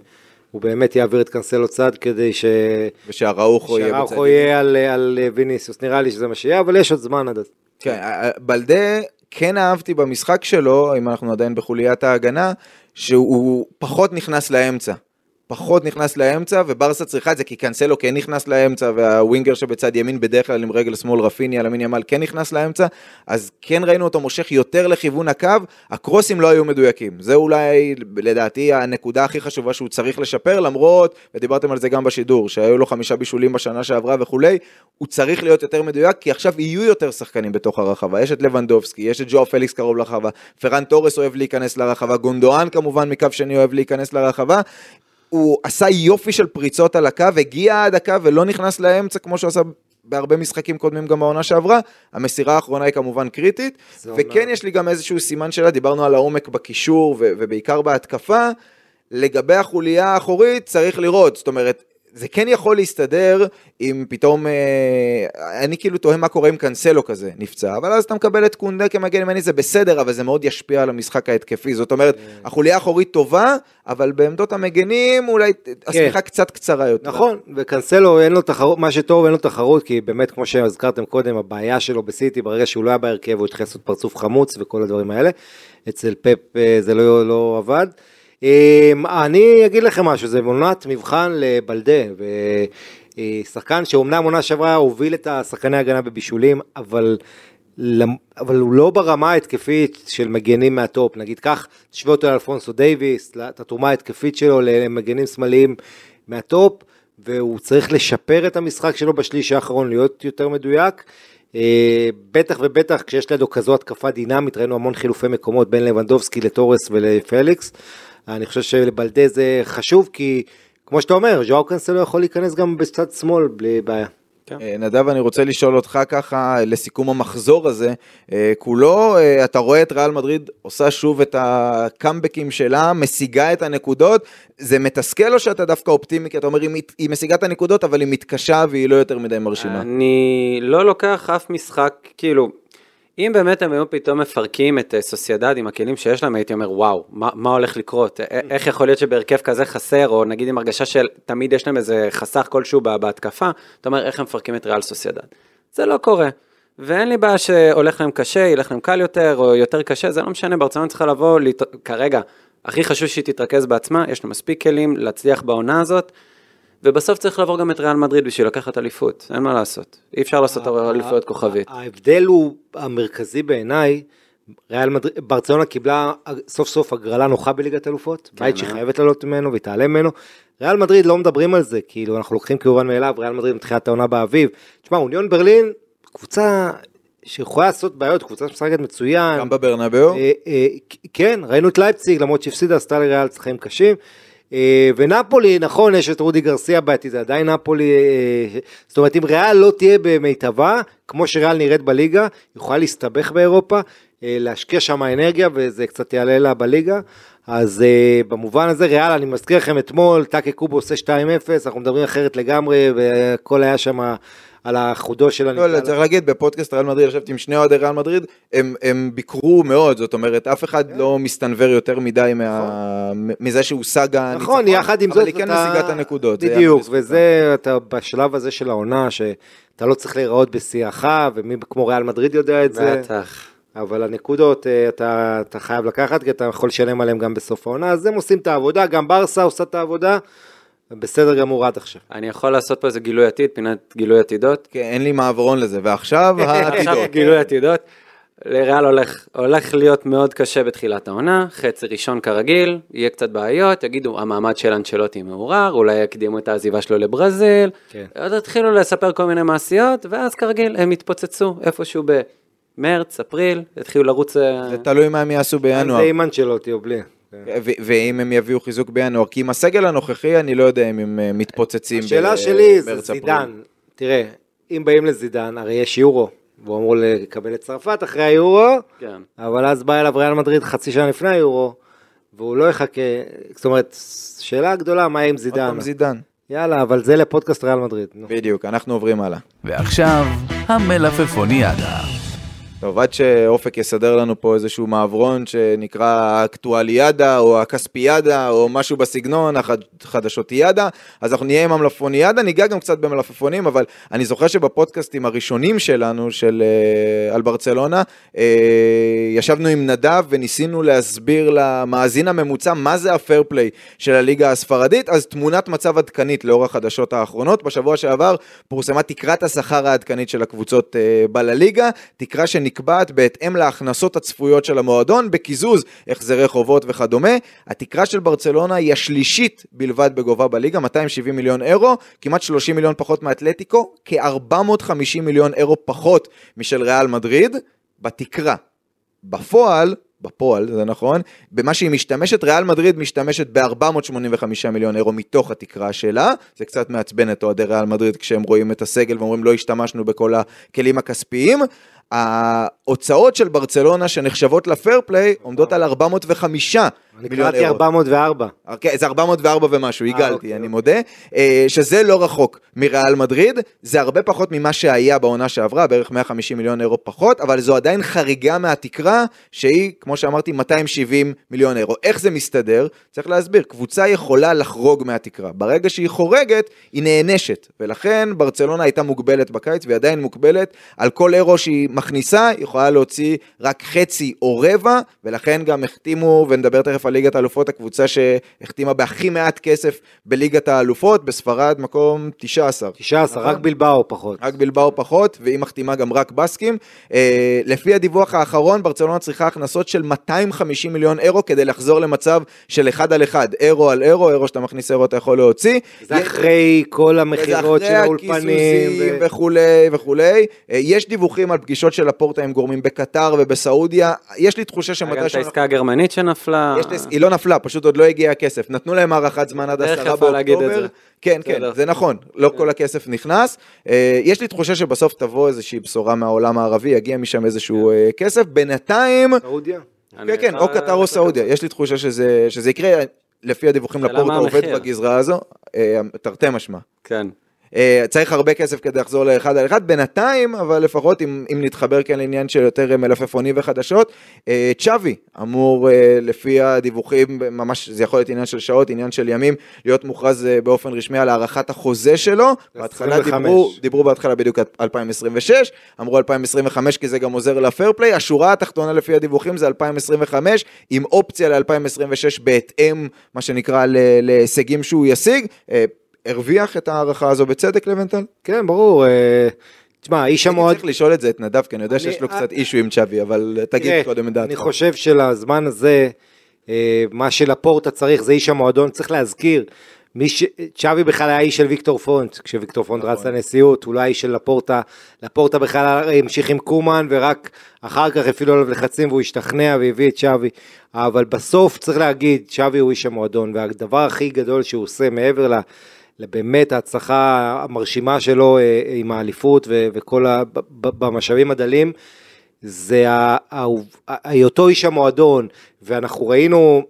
באמת יעביר את קנסלו צד כדי ש...
ושהראוכו יהיה בצד.
שהראוכו יהיה על, על ויניסיוס, נראה לי שזה מה שיהיה, אבל יש עוד זמן עד אז.
כן, בלדה כן אהבתי במשחק שלו, אם אנחנו עדיין בחוליית ההגנה, שהוא פחות נכנס לאמצע. פחות נכנס לאמצע, וברסה צריכה את זה, כי קאנסלו כן נכנס לאמצע, והווינגר שבצד ימין בדרך כלל עם רגל שמאל רפיניה, למין ימל כן נכנס לאמצע, אז כן ראינו אותו מושך יותר לכיוון הקו, הקרוסים לא היו מדויקים. זה אולי, לדעתי, הנקודה הכי חשובה שהוא צריך לשפר, למרות, ודיברתם על זה גם בשידור, שהיו לו חמישה בישולים בשנה שעברה וכולי, הוא צריך להיות יותר מדויק, כי עכשיו יהיו יותר שחקנים בתוך הרחבה. יש את לבנדובסקי, יש את ג'ו פליקס קרוב לרחבה, פרן תורס אוהב להיכנס לרחבה, גונדואן כמובן מקו שני אוהב להיכנס לרחבה. הוא עשה יופי של פריצות על הקו, הגיע עד הקו ולא נכנס לאמצע כמו שהוא עשה בהרבה משחקים קודמים גם בעונה שעברה. המסירה האחרונה היא כמובן קריטית, וכן
עונה.
יש לי גם איזשהו סימן שאלה, דיברנו על העומק בקישור ו- ובעיקר בהתקפה. לגבי החוליה האחורית צריך לראות, זאת אומרת, זה כן יכול להסתדר אם פתאום, אה, אני כאילו תוהה מה קורה אם קאנסלו כזה נפצע, אבל אז אתה מקבל את קונדה כמגן ימני, זה בסדר, אבל זה מאוד ישפיע על המשחק ההתקפי, זאת אומרת, החוליה האחורית טובה, אבל בעמדות המגנים אולי השמיכה קצת קצרה יותר.
נכון, וקנסלו אין לו תחרות, מה שטוב אין לו תחרות, כי באמת כמו שהזכרתם קודם, הבעיה שלו בסיטי, ברגע שהוא לא היה בהרכב, הוא התחיל לעשות פרצוף חמוץ וכל הדברים האלה. אצל פפ אה, זה לא, לא עבד. אה, אני אגיד לכם משהו, זה עונת מבחן לבלדה, ושחקן שאומנם עונה שעברה הוביל את השחקני ההגנה בבישולים, אבל... אבל הוא לא ברמה ההתקפית של מגנים מהטופ, נגיד כך, תשווה אותו לאלפונסו דייוויס, את התרומה ההתקפית שלו למגנים שמאליים מהטופ, והוא צריך לשפר את המשחק שלו בשליש האחרון, להיות יותר מדויק. אה, בטח ובטח כשיש לידו כזו התקפה דינמית, ראינו המון חילופי מקומות בין לבנדובסקי לטורס ולפליקס. אני חושב שלבלדה זה חשוב, כי כמו שאתה אומר, ז'ואר קנסלו יכול להיכנס גם בצד שמאל בלי בעיה.
אה, נדב, אני רוצה לשאול אותך ככה, לסיכום המחזור הזה, אה, כולו, אה, אתה רואה את ריאל מדריד עושה שוב את הקאמבקים שלה, משיגה את הנקודות, זה מתסכל או שאתה דווקא אופטימי, כי אתה אומר, היא משיגה את הנקודות, אבל היא מתקשה והיא לא יותר מדי מרשימה.
אני לא לוקח אף משחק, כאילו, אם באמת הם היו פתאום מפרקים את אה, סוסיידד עם הכלים שיש להם, הייתי אומר, וואו, מה, מה הולך לקרות? א- איך יכול להיות שבהרכב כזה חסר, או נגיד עם הרגשה של תמיד יש להם איזה חסך כלשהו בה- בהתקפה, אתה אומר, איך הם מפרקים את ריאל סוסיידד? זה לא קורה. ואין לי בעיה שהולך להם קשה, ילך להם קל יותר, או יותר קשה, זה לא משנה, ברצלונה צריכה לבוא, להת... כרגע, הכי חשוב שהיא תתרכז בעצמה, יש לה מספיק כלים להצליח בעונה הזאת, ובסוף צריך לעבור גם את ריאל מדריד בשביל לקחת אליפות, אין מה לעשות. אי אפשר לעשות אליפויות כוכבית.
ההבדל הוא המרכזי בעיניי, ריאל מדריד, ברצלונה קיבלה סוף סוף הגרלה נוחה בליגת אלופות,
כן,
בית שהיא
אה?
חייבת לעלות ממנו והיא תעלה ממנו. ריאל מדריד לא מדברים על זה, כאילו אנחנו לוקחים כמובן מאליו, ריאל מדריד מתחילת העונה באביב. תשמע, אוניון ברלין, קבוצה שיכולה לעשות בעיות, קבוצה שמשחקת מצוין.
גם בברנבאו.
אה, אה, כן, ראינו את לייפציג, למרות שהפסידה, עשתה לריאל חיים קשים. אה, ונפולי, נכון, יש את רודי גרסיה בעייתי, זה עדיין נפולי, אה, זאת אומרת, אם ריאל לא תהיה במיטבה, כמו שריאל נראית בליגה, יכולה להסתבך באירופה, אה, להשקיע שם אנרגיה, וזה קצת יעלה לה בליגה. אז אה, במובן הזה, ריאל, אני מזכיר לכם אתמול, טאקה קובו עושה 2-0, אנחנו מדברים אחרת לגמרי, והכל היה שם על החודו של
לא, לא, צריך להגיד, בפודקאסט ריאל מדריד, ישבתי עם שני אוהדי ריאל מדריד, הם, הם ביקרו מאוד, זאת אומרת, אף אחד לא מסתנוור יותר מדי מה, מזה שהושג הניצחון,
נכון, יחד עם זאת,
אבל היא כן משיגה את הנקודות.
בדיוק. וזה, אתה בשלב הזה של העונה, שאתה לא צריך להיראות בשיאך, ומי כמו ריאל מדריד יודע את זה.
בטח.
אבל הנקודות אה, אתה, אתה חייב לקחת, כי אתה יכול לשלם עליהם גם בסוף העונה, אז הם עושים את העבודה, גם ברסה עושה את העבודה, בסדר גמור עד עכשיו.
אני יכול לעשות פה איזה גילוי עתיד, פינת גילוי עתידות.
כן, אין לי מעברון לזה, ועכשיו
עכשיו
העתידות.
גילוי עתידות. לריאל הולך, הולך להיות מאוד קשה בתחילת העונה, חצי ראשון כרגיל, יהיה קצת בעיות, יגידו המעמד של אנצ'לוטי מעורער, אולי יקדימו את העזיבה שלו לברזיל,
כן.
עוד התחילו לספר כל מיני מעשיות, ואז כרגיל הם יתפוצצו איפשהו במרץ, אפריל, יתחילו לרוץ... אה,
זה תלוי מה הם יעשו בינואר.
זה אימן שלו, תהיו בלי.
ו- ואם הם יביאו חיזוק בינואר, כי עם הסגל הנוכחי אני לא יודע אם הם אה, מתפוצצים
השאלה
ב-
שלי זה
אפריל.
זידן, תראה, אם באים לזידן, הרי יש יורו, והוא אמור לקבל את צרפת אחרי היורו,
כן.
אבל אז בא אליו ריאל מדריד חצי שנה לפני היורו, והוא לא יחכה, זאת אומרת, שאלה גדולה, מה יהיה עם
עוד
זידן?
פעם זידן.
יאללה, אבל זה לפודקאסט ריאל מדריד. נו.
בדיוק, אנחנו עוברים הלאה.
ועכשיו, המלפפוניאדה.
טוב, עד שאופק יסדר לנו פה איזשהו מעברון שנקרא האקטואליאדה או הכספיאדה או משהו בסגנון, החדשוטיאדה, אז אנחנו נהיה עם המלפפוניאדה, ניגע גם קצת במלפפונים, אבל אני זוכר שבפודקאסטים הראשונים שלנו, של אה, על ברצלונה, אה, ישבנו עם נדב וניסינו להסביר למאזין הממוצע מה זה הפייר פליי של הליגה הספרדית, אז תמונת מצב עדכנית לאור החדשות האחרונות. בשבוע שעבר פורסמה תקרת השכר העדכנית של הקבוצות אה, בלליגה, תקרה שנקבעת בהתאם להכנסות הצפויות של המועדון, בקיזוז החזרי חובות וכדומה. התקרה של ברצלונה היא השלישית בלבד בגובה בליגה, 270 מיליון אירו, כמעט 30 מיליון פחות מאתלטיקו, כ-450 מיליון אירו פחות משל ריאל מדריד, בתקרה. בפועל, בפועל, זה נכון, במה שהיא משתמשת, ריאל מדריד משתמשת ב-485 מיליון אירו מתוך התקרה שלה, זה קצת מעצבן את אוהדי ריאל מדריד כשהם רואים את הסגל ואומרים לא השתמשנו בכל הכלים הכספיים. ההוצאות של ברצלונה שנחשבות לפייר פליי עומדות על 405
אני
מיליון
קראתי
אירו.
404.
כן, זה 404 ומשהו,
אה, אוקיי,
אני מודה, אה, שזה לא רחוק מריאל מדריד, זה הרבה פחות ממה שהיה בעונה שעברה, בערך 150 מיליון אירו פחות, אבל זו עדיין חריגה מהתקרה, שהיא, כמו שאמרתי, 270 מיליון אירו. איך זה מסתדר? צריך להסביר, קבוצה יכולה לחרוג מהתקרה, ברגע שהיא חורגת, היא נענשת, ולכן ברצלונה הייתה מוגבלת בקיץ, והיא עדיין מוגבלת, על כל אירו שהיא מכניסה, היא יכולה להוציא רק חצי או רבע, ולכן גם החתימו, ונדבר תכף על ליגת האלופות, הקבוצה שהחתימה בהכי מעט כסף בליגת האלופות, בספרד מקום 19.
19, רק בלבאו פחות.
רק בלבאו פחות, והיא מחתימה גם רק בסקים. אה, לפי הדיווח האחרון, ברצלונה צריכה הכנסות של 250 מיליון אירו כדי לחזור למצב של אחד על אחד, אירו על אירו, אירו שאתה מכניס אירו אתה יכול להוציא.
זה אחרי כל המכירות של האולפנים. ו-
וכולי וכולי. אה, יש דיווחים על פגישות של הפורטה עם גורמים בקטר ובסעודיה. יש לי תחושה שמתי
גם את. העסקה הגרמנית שנפלה.
יש לי- היא לא נפלה, פשוט עוד לא הגיע הכסף. נתנו להם הארכת זמן עד עשרה באוקטובר. כן, כן. זה נכון, לא כל הכסף נכנס. אה, יש לי תחושה שבסוף תבוא איזושהי בשורה מהעולם הערבי, יגיע משם איזשהו אה, כסף. בינתיים,
סעודיה?
כן, כן, או קטר או סעודיה, יש לי תחושה שזה יקרה. לפי הדיווחים
השאלה
לפורטה
מה
עובד
המחיר.
בגזרה הזו, אה, תרתי משמע.
כן.
אה, צריך הרבה כסף כדי לחזור לאחד על אחד, בינתיים, אבל לפחות אם, אם נתחבר כאן לעניין של יותר אה, מלפפונים וחדשות, אה, צ'אבי אמור לפי הדיווחים, ממש זה יכול להיות עניין של שעות, עניין של ימים, להיות מוכרז באופן רשמי על הארכת החוזה שלו. בהתחלה
25.
דיברו, דיברו בהתחלה בדיוק על 2026, אמרו 2025 כי זה גם עוזר לפייר פליי, השורה התחתונה לפי הדיווחים זה 2025, עם אופציה ל-2026 בהתאם, מה שנקרא, להישגים שהוא ישיג. אה, הרוויח את ההערכה הזו בצדק לבנטל?
כן, ברור. אה, תשמע, איש
אני
המועד...
צריך לשאול את זה את נדב, כי אני יודע
אני-
שיש לו קצת אישו עם צ'אבי, אבל תגיד קודם את דעתך.
אני חושב שלזמן הזה, אה, מה שלפורטה צריך זה איש המועדון, צריך להזכיר. ש... צ'אבי בכלל היה איש של ויקטור פונט, כשוויקטור פונט
נכון.
רץ לנשיאות, הוא לא איש של לפורטה, לפורטה בכלל המשיך עם קומן, ורק אחר כך הפעילו עליו לחצים והוא השתכנע והביא את צ'אבי, אבל בסוף צריך להגיד, צ'אבי הוא איש המועדון, והדבר הכי גדול שהוא עושה מעבר ל... לבאמת ההצלחה המרשימה שלו אה, עם האליפות וכל ה... במשאבים הדלים, זה היותו איש המועדון, ואנחנו ראינו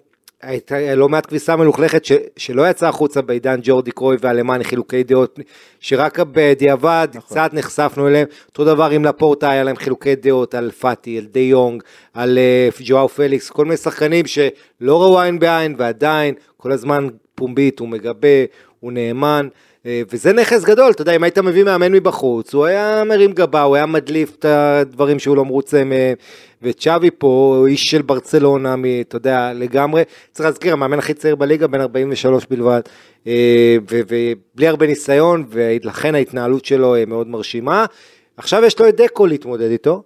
הייתה לא מעט כביסה מלוכלכת ש, שלא יצאה החוצה בעידן ג'ורדי קרוי והלמאני חילוקי דעות, שרק בדיעבד נכון. קצת נחשפנו אליהם, אותו דבר עם לפורטה היה להם חילוקי דעות על פאטי, על די יונג, על uh, ג'ואר פליקס, כל מיני שחקנים שלא ראו עין בעין ועדיין כל הזמן פומבית הוא מגבה, הוא נאמן. אה, וזה נכס גדול, אתה יודע, אם היית מביא מאמן מבחוץ, הוא היה מרים גבה, הוא היה מדליף את הדברים שהוא לא מרוצה מהם, וצ'אבי פה, הוא איש של ברצלונה, אתה יודע, לגמרי. צריך להזכיר, המאמן הכי צעיר בליגה, בן 43 בלבד, אה, ובלי הרבה ניסיון, ולכן ההתנהלות שלו אה, מאוד מרשימה. עכשיו יש לו את דקו להתמודד איתו.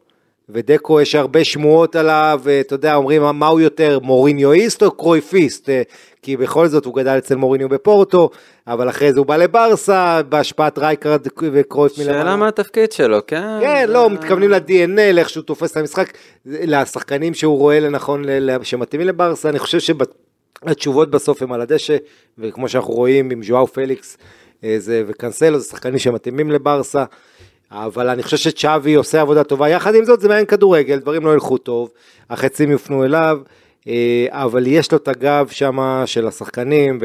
ודקו יש הרבה שמועות עליו, אתה יודע, אומרים מה הוא יותר, מוריניואיסט או קרויפיסט, אה, כי בכל זאת הוא גדל אצל מוריניו בפורטו, אבל אחרי זה הוא בא לברסה, בהשפעת רייקרד וקרויף
שאלה מה התפקיד שלו, כן?
כן,
זה-
לא, מתכוונים ל-DNA, לאיך שהוא תופס את המשחק, לשחקנים שהוא רואה לנכון, שמתאימים לברסה, אני חושב שהתשובות בסוף הם על הדשא, וכמו שאנחנו רואים עם ז'ואאו פליקס אה, זה, וקנסלו, זה שחקנים שמתאימים לברסה, אבל אני חושב שצ'אבי עושה עבודה טובה, יחד עם זאת זה מעין כדורגל, דברים לא ילכו טוב, החצים יופנו אליו, אה, אבל יש לו את הגב שם של השחקנים,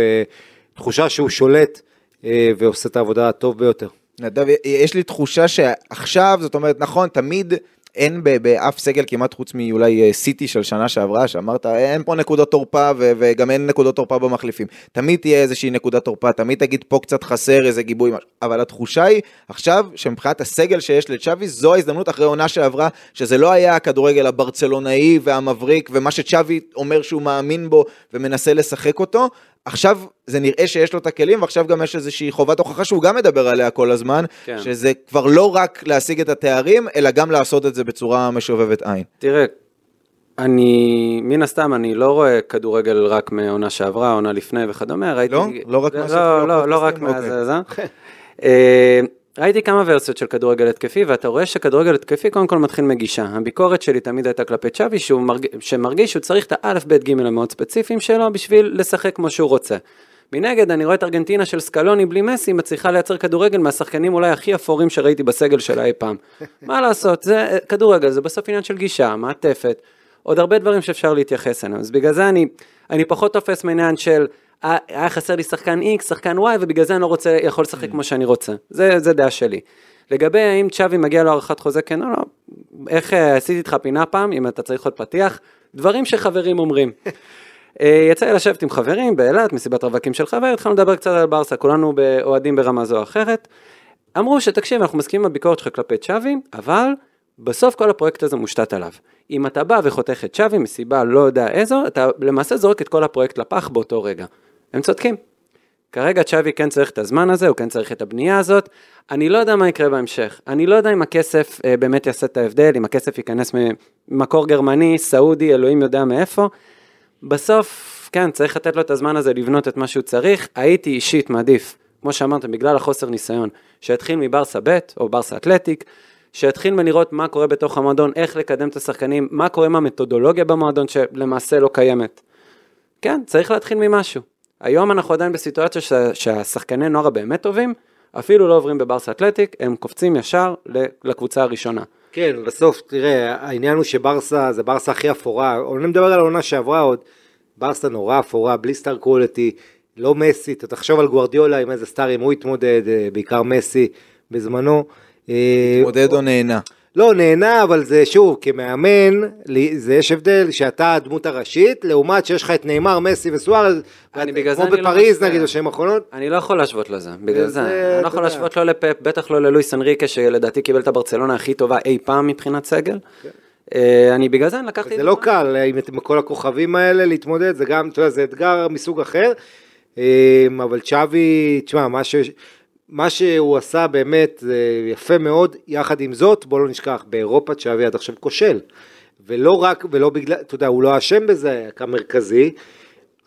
ותחושה שהוא שולט אה, ועושה את העבודה הטוב ביותר.
נדב, יש לי תחושה שעכשיו, זאת אומרת, נכון, תמיד אין באף סגל כמעט חוץ מאולי אה, סיטי של שנה שעברה, שאמרת, אין פה נקודות תורפה וגם אין נקודות תורפה במחליפים. תמיד תהיה איזושהי נקודת תורפה, תמיד תגיד פה קצת חסר איזה גיבוי. אבל התחושה היא עכשיו שמבחינת הסגל שיש לצ'אבי, זו ההזדמנות אחרי עונה שעברה, שזה לא היה הכדורגל הברצלונאי והמבריק, ומה שצ'אבי אומר שהוא מאמין בו ומנסה לשחק אותו. עכשיו זה נראה שיש לו את הכלים ועכשיו גם יש איזושהי חובת הוכחה שהוא גם מדבר עליה כל הזמן,
כן.
שזה כבר לא רק להשיג את התארים, אלא גם לעשות את זה בצורה משובבת עין.
תראה, אני, מן הסתם, אני לא רואה כדורגל רק מעונה שעברה, עונה לפני וכדומה, ראיתי...
לא? לא רק מהסוף של
לא, לא, לא רק? מה...
אוקיי.
זה, זה. ראיתי כמה ורסיות של כדורגל התקפי, ואתה רואה שכדורגל התקפי קודם כל מתחיל מגישה. הביקורת שלי תמיד הייתה כלפי צ'אבי, שהוא מרג... שמרגיש שהוא צריך את האלף, בית, גימל המאוד ספציפיים שלו בשביל לשחק כמו שהוא רוצה. מנגד, אני רואה את ארגנטינה של סקלוני בלי מסי, מצליחה לייצר כדורגל מהשחקנים אולי הכי אפורים שראיתי בסגל שלה אי פעם. מה לעשות, זה כדורגל, זה בסוף עניין של גישה, מעטפת, עוד הרבה דברים שאפשר להתייחס אליהם. אז בגלל זה אני, אני פחות תופס מעניין של, "אה, היה חסר לי שחקן X, שחקן Y, ובגלל זה אני לא רוצה, יכול לשחק כמו שאני רוצה. זה, זה דעה שלי. לגבי האם צ'אבי מגיע לו הארכת חוזה, כן או לא, איך אה, עשיתי איתך פינה פעם, אם אתה צריך עוד פתיח, דברים שחברים אומרים. אה, יצא לי לשבת עם חברים באילת, מסיבת רווקים של חבר, התחלנו לדבר קצת על ברסה, כולנו אוהדים ברמה זו או אחרת. אמרו שתקשיב, אנחנו מסכימים עם הביקורת שלך כלפי צ'אבי, אבל בסוף כל הפרויקט הזה מושתת עליו. אם אתה בא וחותך את צ'אבי מסיבה לא יודע איזו, אתה למעשה זורק את כל הפרויקט לפח באותו רגע. הם צודקים. כרגע צ'אבי כן צריך את הזמן הזה, הוא כן צריך את הבנייה הזאת. אני לא יודע מה יקרה בהמשך. אני לא יודע אם הכסף אה, באמת יעשה את ההבדל, אם הכסף ייכנס ממקור גרמני, סעודי, אלוהים יודע מאיפה. בסוף, כן, צריך לתת לו את הזמן הזה לבנות את מה שהוא צריך. הייתי אישית מעדיף, כמו שאמרתם, בגלל החוסר ניסיון, שיתחיל מברסה ב' או ברסה אתלטיק, שיתחיל מלראות מה קורה בתוך המועדון, איך לקדם את השחקנים, מה קורה עם המתודולוגיה במועדון שלמעשה לא קיימת. כן, צריך להתחיל ממשהו. היום אנחנו עדיין בסיטואציה ש- שהשחקני נוער הבאמת טובים, אפילו לא עוברים בברסה אתלטיק, הם קופצים ישר לקבוצה הראשונה.
כן, בסוף, תראה, העניין הוא שברסה זה ברסה הכי אפורה, אני מדבר על העונה שעברה עוד, ברסה נורא אפורה, בלי סטאר קוולטי, לא מסי, אתה תחשוב על גוורדיולה עם איזה סטארים הוא התמודד, אה, בעיקר מסי בזמנו. אה,
מודד או נהנה.
לא, נהנה, אבל זה שוב, כמאמן, זה יש הבדל שאתה הדמות הראשית, לעומת שיש לך את נאמר, מסי וסוארז,
זה
כמו
לא
בפריז
משווה.
נגיד, בשנים האחרונות.
אני לא יכול להשוות לזה, בגלל
וזה,
זה. אני לא יכול. להשוות לא לפפ, בטח לא ללואיס אנריקה, שלדעתי קיבל את הברצלונה הכי טובה אי פעם מבחינת סגל. אה, אני בגלל זה אני לקחתי...
זה לא קל, עם עם כל הכוכבים האלה להתמודד, זה גם, אתה יודע, זה אתגר מסוג אחר, אה, אבל צ'אבי, תשמע, מה ש... מה שהוא עשה באמת זה יפה מאוד, יחד עם זאת, בוא לא נשכח, באירופה צ'אבי עד עכשיו כושל. ולא רק, ולא בגלל, אתה יודע, הוא לא אשם בזה כמרכזי,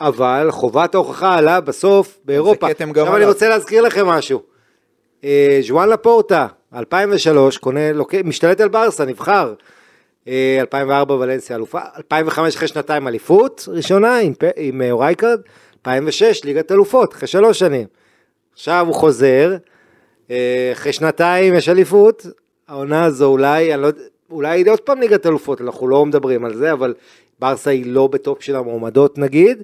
אבל חובת ההוכחה עלה בסוף באירופה. עכשיו אני. רוצה להזכיר לכם משהו. אה, ז'ואן לפורטה, 2003, קונה, לוק... משתלט על ברסה, נבחר. אה, 2004 ולנסיה אלופה, 2005 אחרי שנתיים אליפות ראשונה עם, עם אה, אורייקרד, 2006 ליגת אלופות, אחרי שלוש שנים. עכשיו הוא חוזר, אה, אחרי שנתיים יש אליפות, העונה הזו אולי, לא אולי עוד פעם ליגת אלופות, אנחנו לא מדברים על זה, אבל ברסה היא לא בטופ של המועמדות נגיד,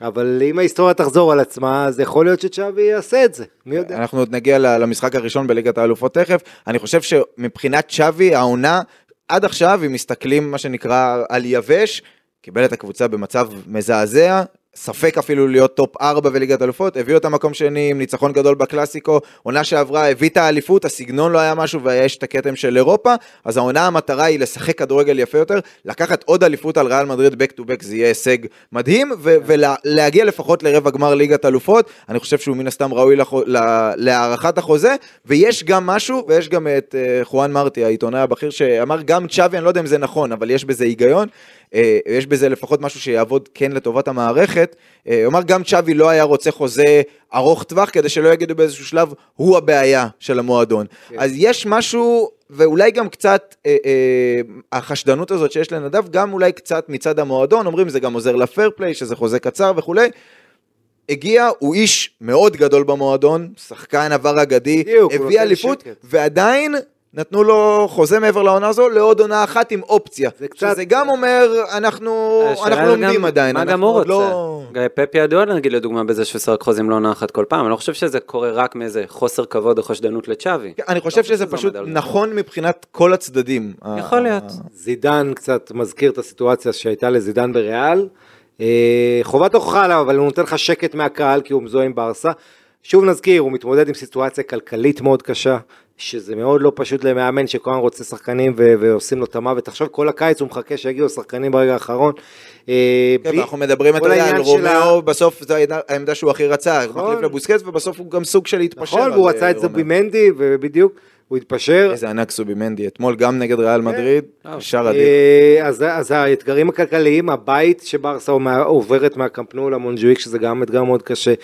אבל אם ההיסטוריה תחזור על עצמה, אז יכול להיות שצ'אבי יעשה את זה, מי יודע.
אנחנו עוד נגיע למשחק הראשון בליגת האלופות תכף. אני חושב שמבחינת שווי, העונה, עד עכשיו, אם מסתכלים, מה שנקרא, על יבש, קיבל את הקבוצה במצב מזעזע. ספק אפילו להיות טופ 4 בליגת אלופות, הביא אותה מקום שני עם ניצחון גדול בקלאסיקו, עונה שעברה הביא את האליפות, הסגנון לא היה משהו ויש את הכתם של אירופה, אז העונה המטרה היא לשחק כדורגל יפה יותר, לקחת עוד אליפות על ריאל מדריד back to back זה יהיה הישג מדהים, ולהגיע לפחות לרבע גמר ליגת אלופות, אני חושב שהוא מן הסתם ראוי לחו- ל- להארכת החוזה, ויש גם משהו, ויש גם את אה, חואן מרטי, העיתונאי הבכיר, שאמר גם צ'אבי, אני לא יודע אם זה נכון, אבל יש בזה היגיון, יש בזה לפחות משהו שיעבוד כן לטובת המערכת. אה, הוא אמר גם צ'אבי לא היה רוצה חוזה ארוך טווח, כדי שלא יגידו באיזשהו שלב, הוא הבעיה של המועדון. אז יש משהו, ואולי גם קצת, אה, אה, החשדנות הזאת שיש לנדב, גם אולי קצת מצד המועדון, אומרים זה גם עוזר לפייר פליי, שזה חוזה קצר וכולי. הגיע, הוא איש מאוד גדול במועדון, שחקן עבר אגדי, הביא אליפות. ועדיין נתנו לו חוזה מעבר לעונה הזו לעוד עונה אחת עם אופציה.
זה קצת-
שזה גם אומר, אנחנו,
השאלה
אנחנו לומדים
גם
עדיין,
מה גם הוא רוצה?
לא...
גיא פפי ידוע נגיד לדוגמה בזה שהוא שרק חוזים לעונה אחת כל פעם, אני לא חושב שזה קורה רק מאיזה חוסר כבוד או חשדנות לצ'אבי.
כן, אני חושב
חושב
שזה
שזה
פשוט. נכון מבחינת כל הצדדים.
יכול להיות.
זידן קצת מזכיר את הסיטואציה שהייתה לזידן בריאל. אה, חובת הוכחה עליו, אבל הוא נותן לך שקט מהקהל כי הוא מזוהה עם ברסה. שוב נזכיר, הוא מתמודד עם סיטואציה כלכלית מאוד קשה, שזה מאוד לא פשוט למאמן שכל הזמן רוצה שחקנים ו- ועושים לו את המוות. תחשוב, כל הקיץ הוא מחכה שיגיעו שחקנים ברגע האחרון. אה,
כן,
בלי-
ואנחנו מדברים, אתה יודע, על רומאו, בסוף זו העמדה- שהוא הכי רצה, הוא
נכון.
מחליף לבוסקץ, ובסוף הוא גם סוג של להתפשר.
נכון, והוא
אה,
רצה את
רומאו.
זובימנדי, ובדיוק, הוא התפשר.
איזה ענק סובימנדי, אתמול גם נגד ריאל מדריד, שער אדיר.
אה, אז, אז האתגרים הכלכליים, הבית שברסה מה- עוברת מהקאמפ נואו למונג'וויק, שזה גם אתגר מאוד קשה.